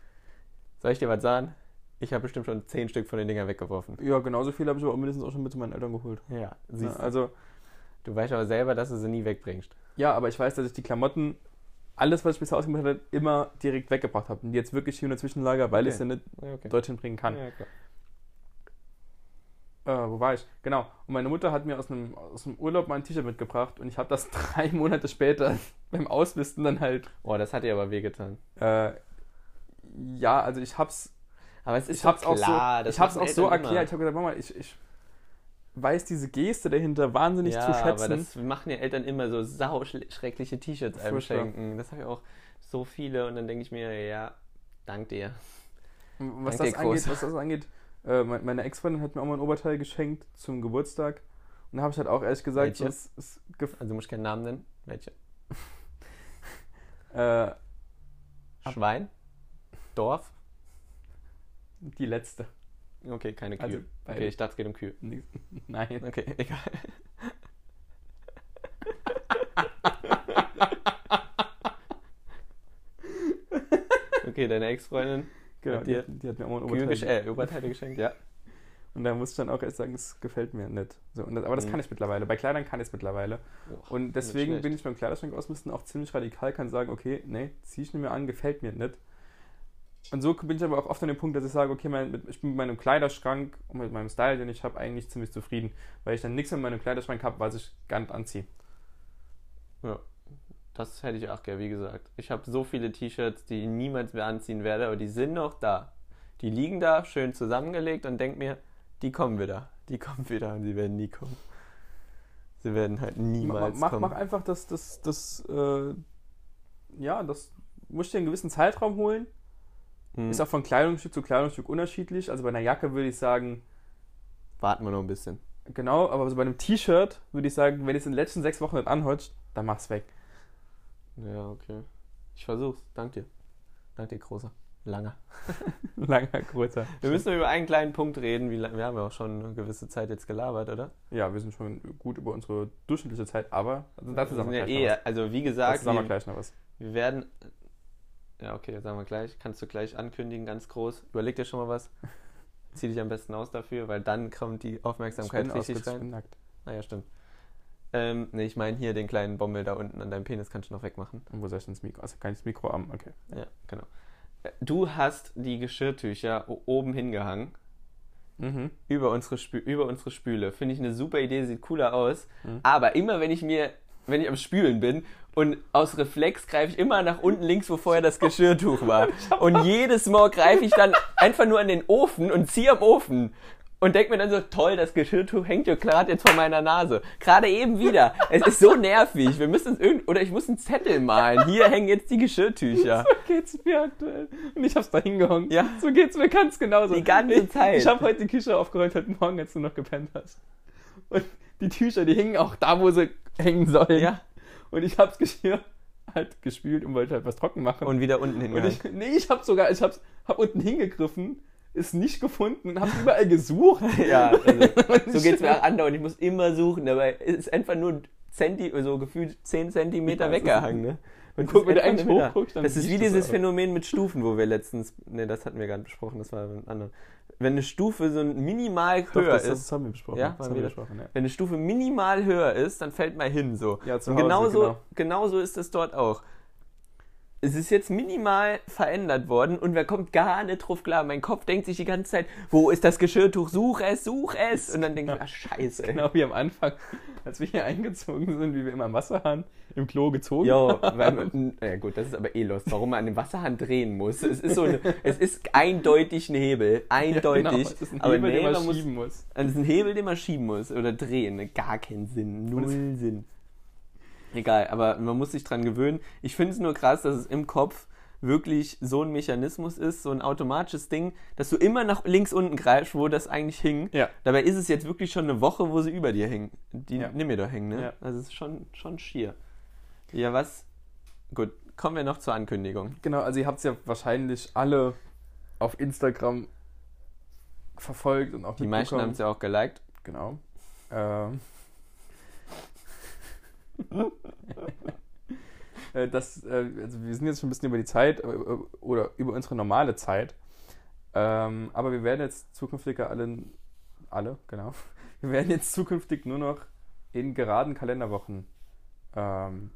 Soll ich dir was sagen? Ich habe bestimmt schon zehn Stück von den Dingern weggeworfen. Ja, genauso viel habe ich aber mindestens auch schon mit zu meinen Eltern geholt. Ja, siehst du. also, Du weißt aber selber, dass du sie nie wegbringst. ja, aber ich weiß, dass ich die Klamotten, alles, was ich bisher ausgemacht habe, immer direkt weggebracht habe. Und die jetzt wirklich hier in der Zwischenlager, weil Okay. ich sie nicht Ja, okay. dorthin bringen kann. Ja, klar. Äh, wo war ich? Genau. Und meine Mutter hat mir aus einem, aus einem Urlaub mal ein T-Shirt mitgebracht und ich habe das drei Monate später beim Auslisten dann halt. Oh, das hat dir aber wehgetan. Äh, ja, also ich hab's, Aber es ist ich hab's doch auch klar, so, ich hab's auch so erklärt. Ich habe gesagt, Mama, ich, ich weiß diese Geste dahinter wahnsinnig ja, zu schätzen. aber das machen ja Eltern immer so sau schl- schreckliche T-Shirts einem schenken. Das habe ich auch so viele und dann denke ich mir, ja, dank dir. was, Dank das dir, angeht, was das angeht, äh, me- meine Ex-Freundin hat mir auch mal ein Oberteil geschenkt zum Geburtstag. Und da habe ich halt auch ehrlich gesagt, Welche? es gef- Also du musst keinen Namen nennen. Welche? äh, Schwein? Dorf? Die letzte. Okay, keine Kühe. Also, okay, ich dachte, es geht um Kühe. Nein. Okay, egal. okay, deine Ex-Freundin Genau, Hat die, die hat mir auch mal Kühe Oberteil gesch äh, Oberteile geschenkt, ja. Und da muss ich dann auch erst sagen, es gefällt mir nicht. So, und das, aber das Mhm. kann ich mittlerweile. Bei Kleidern kann ich es mittlerweile. Und nicht deswegen bin ich beim Kleiderschrank ausmisten auch ziemlich radikal, kann sagen, okay, nee, zieh ich nicht mehr an, gefällt mir nicht. Und so bin ich aber auch oft an dem Punkt, dass ich sage, okay, mein, mit, ich bin mit meinem Kleiderschrank und mit meinem Style, den ich habe, eigentlich ziemlich zufrieden, weil ich dann nichts in meinem Kleiderschrank habe, was ich gar nicht anziehe. Das hätte ich auch gerne, wie gesagt. Ich habe so viele T-Shirts, die ich niemals mehr anziehen werde, aber die sind noch da. Die liegen da, schön zusammengelegt und denk mir, die kommen wieder. Die kommen wieder und sie werden nie kommen. Sie werden halt Mach, niemals mach, kommen. mach einfach das, das, das, äh, ja, das musst du dir einen gewissen Zeitraum holen. Hm. Ist auch von Kleidungsstück zu Kleidungsstück unterschiedlich. Also bei einer Jacke würde ich sagen, Warten wir noch ein bisschen. genau, aber so bei einem T-Shirt würde ich sagen, wenn es in den letzten sechs Wochen nicht anholst, dann mach's weg. Ja, okay. Ich versuch's. Dank dir. Dank dir, Großer. Langer. Langer, kurzer. Wir müssen über einen kleinen Punkt reden. Wir haben ja auch schon eine gewisse Zeit jetzt gelabert, oder? Ja, wir sind schon gut über unsere durchschnittliche Zeit, aber also dazu sagen wir ja, gleich eh, noch was. also wie gesagt, sagen wir wir, gleich noch was. wir werden. Ja, okay, sagen wir gleich. Kannst du gleich ankündigen, ganz groß. Überleg dir schon mal was. Zieh dich am besten aus dafür, weil dann kommt die Aufmerksamkeit Ich bin richtig ausgezogen, ich rein. bin nackt. Ah ja, stimmt. Ähm, nee, ich meine hier den kleinen Bommel da unten an deinem Penis kannst du noch wegmachen. Und wo soll ich denn das Mikro? Also kann ich das Mikro am, okay. Ja, genau. Äh, Du hast die Geschirrtücher oben hingehangen. Mhm. über unsere, Spü über unsere Spüle. Finde ich eine super Idee, sieht cooler aus. Mhm. Aber immer wenn ich mir, wenn ich am Spülen bin und aus Reflex greife ich immer nach unten links, wo vorher das Geschirrtuch war. Und jedes Mal greife ich dann einfach nur an den Ofen und ziehe am Ofen. Und denk mir dann so, toll, das Geschirrtuch hängt ja gerade jetzt vor meiner Nase. Gerade eben wieder. Es ist so nervig. Wir müssen uns irgend oder ich muss einen Zettel malen. Hier hängen jetzt die Geschirrtücher. So geht's mir aktuell. Und ich hab's da hingehangen. Ja. So geht's mir ganz genauso. Die ganze ich, Zeit. Ich habe heute die Küche aufgeräumt, heute Morgen, als du noch gepennt hast. Und die Tücher, die hingen auch da, wo sie hängen sollen. Ja. Und ich hab's Geschirr halt gespült und wollte halt was trocken machen. Und wieder unten Und hingegangen. ich, nee, ich hab sogar, ich hab's, hab unten hingegriffen, ist nicht gefunden und hab überall gesucht. Ja, also, so geht's mir auch andauernd. Ich muss immer suchen, dabei ist einfach nur Zenti so gefühlt 10 Zentimeter Ja, weggehangen. Ne? Und guck, es wenn du eigentlich hochguckst, dann Das ist wie dieses auch. Phänomen mit Stufen, wo wir letztens, ne, das hatten wir gar nicht besprochen, das war ein anderer. Wenn eine Stufe so minimal Doch, höher das, ist, das haben wir besprochen. Ja, das haben wir besprochen, ja. wenn eine Stufe minimal höher ist, dann fällt man hin so. Ja, zu Und Hause, genauso, genau. genauso ist es dort auch. Es ist jetzt minimal verändert worden und wer kommt gar nicht drauf klar. Mein Kopf denkt sich die ganze Zeit, wo ist das Geschirrtuch? Such es, such es. Und dann denke ich, ach scheiße. ey. Genau wie am Anfang, als wir hier eingezogen sind, wie wir immer am Wasserhahn im Klo gezogen Jo, haben. ja gut, das ist aber eh los, warum man an dem Wasserhahn drehen muss. Es ist so eine, es ist eindeutig ein Hebel, eindeutig. Genau, es ist ein aber Hebel, nee, den man man muss- schieben muss. Das ist ein Hebel, den man schieben muss oder drehen. Gar keinen Sinn. Null Sinn. Egal, aber man muss sich dran gewöhnen. Ich finde es nur krass, dass es im Kopf wirklich so ein Mechanismus ist, so ein automatisches Ding, dass du immer nach links unten greifst, wo das eigentlich hing. Ja. Dabei ist es jetzt wirklich schon eine Woche, wo sie über dir hängen. Die Ja. nimm mir doch hängen, ne? Ja. Also es ist schon, schon schier. Ja, was? Gut, kommen wir noch zur Ankündigung. Genau, also ihr habt es ja wahrscheinlich alle auf Instagram verfolgt und auch Die meisten haben es ja auch geliked. Genau. Ähm. Äh, das, äh, also wir sind jetzt schon ein bisschen über die Zeit äh, oder über unsere normale Zeit. Ähm, aber wir werden jetzt zukünftig alle, alle, genau. Wir werden jetzt zukünftig nur noch in geraden Kalenderwochen ähm,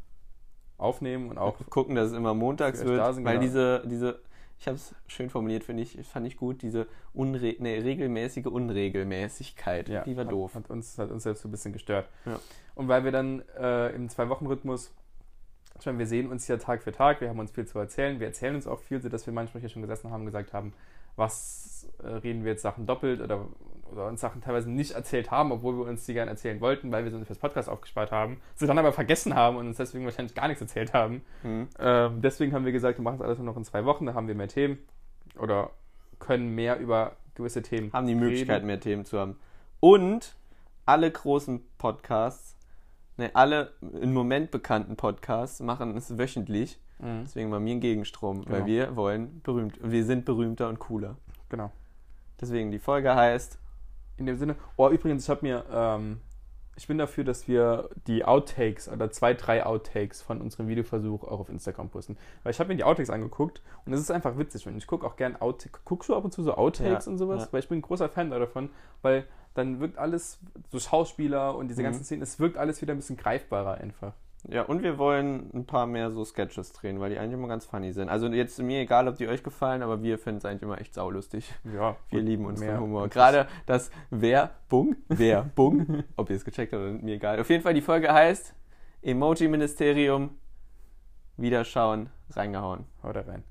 aufnehmen und auch gucken, dass es immer montags wird, da sind, weil genau. diese, diese, ich habe es schön formuliert, finde ich, fand ich gut, diese unre nee, regelmäßige Unregelmäßigkeit, Ja, die war hat, doof. Hat uns, hat uns selbst so ein bisschen gestört. Ja. Und weil wir dann äh, im Zwei-Wochen-Rhythmus, ich meine, wir sehen uns ja Tag für Tag, wir haben uns viel zu erzählen, wir erzählen uns auch viel, sodass wir manchmal hier schon gesessen haben und gesagt haben, was äh, reden wir jetzt Sachen doppelt oder, oder uns Sachen teilweise nicht erzählt haben, obwohl wir uns die gerne erzählen wollten, weil wir sie uns fürs Podcast aufgespart haben, sie dann aber vergessen haben und uns deswegen wahrscheinlich gar nichts erzählt haben. Hm. Ähm, deswegen haben wir gesagt, wir machen es alles nur noch in zwei Wochen, da haben wir mehr Themen oder können mehr über gewisse Themen Haben die reden. Möglichkeit, mehr Themen zu haben. Und alle großen Podcasts, ne, alle im Moment bekannten Podcasts machen es wöchentlich. Mhm. Deswegen bei mir ein Gegenstrom, weil Genau. wir wollen berühmt, wir sind berühmter und cooler. Genau. Deswegen die Folge heißt, In dem Sinne. Oh, übrigens, ich habe mir, ähm, ich bin dafür, dass wir die Outtakes oder zwei, drei Outtakes von unserem Videoversuch auch auf Instagram posten. Weil ich habe mir die Outtakes angeguckt und es ist einfach witzig. Und ich gucke auch gern Outtakes. Guckst du ab und zu so Outtakes Ja, und sowas? ja. Weil ich bin ein großer Fan davon, weil dann wirkt alles, so Schauspieler und diese Mhm. ganzen Szenen, es wirkt alles wieder ein bisschen greifbarer einfach. Ja, und wir wollen ein paar mehr so Sketches drehen, weil die eigentlich immer ganz funny sind. Also jetzt mir egal, ob die euch gefallen, aber wir finden es eigentlich immer echt saulustig. Ja, Wir lieben unseren mehr- Humor. Gerade das Werbung, Werbung, ob ihr es gecheckt habt oder mir egal. Auf jeden Fall, die Folge heißt Emoji-Ministerium, Wiederschauen, reingehauen. Haut rein.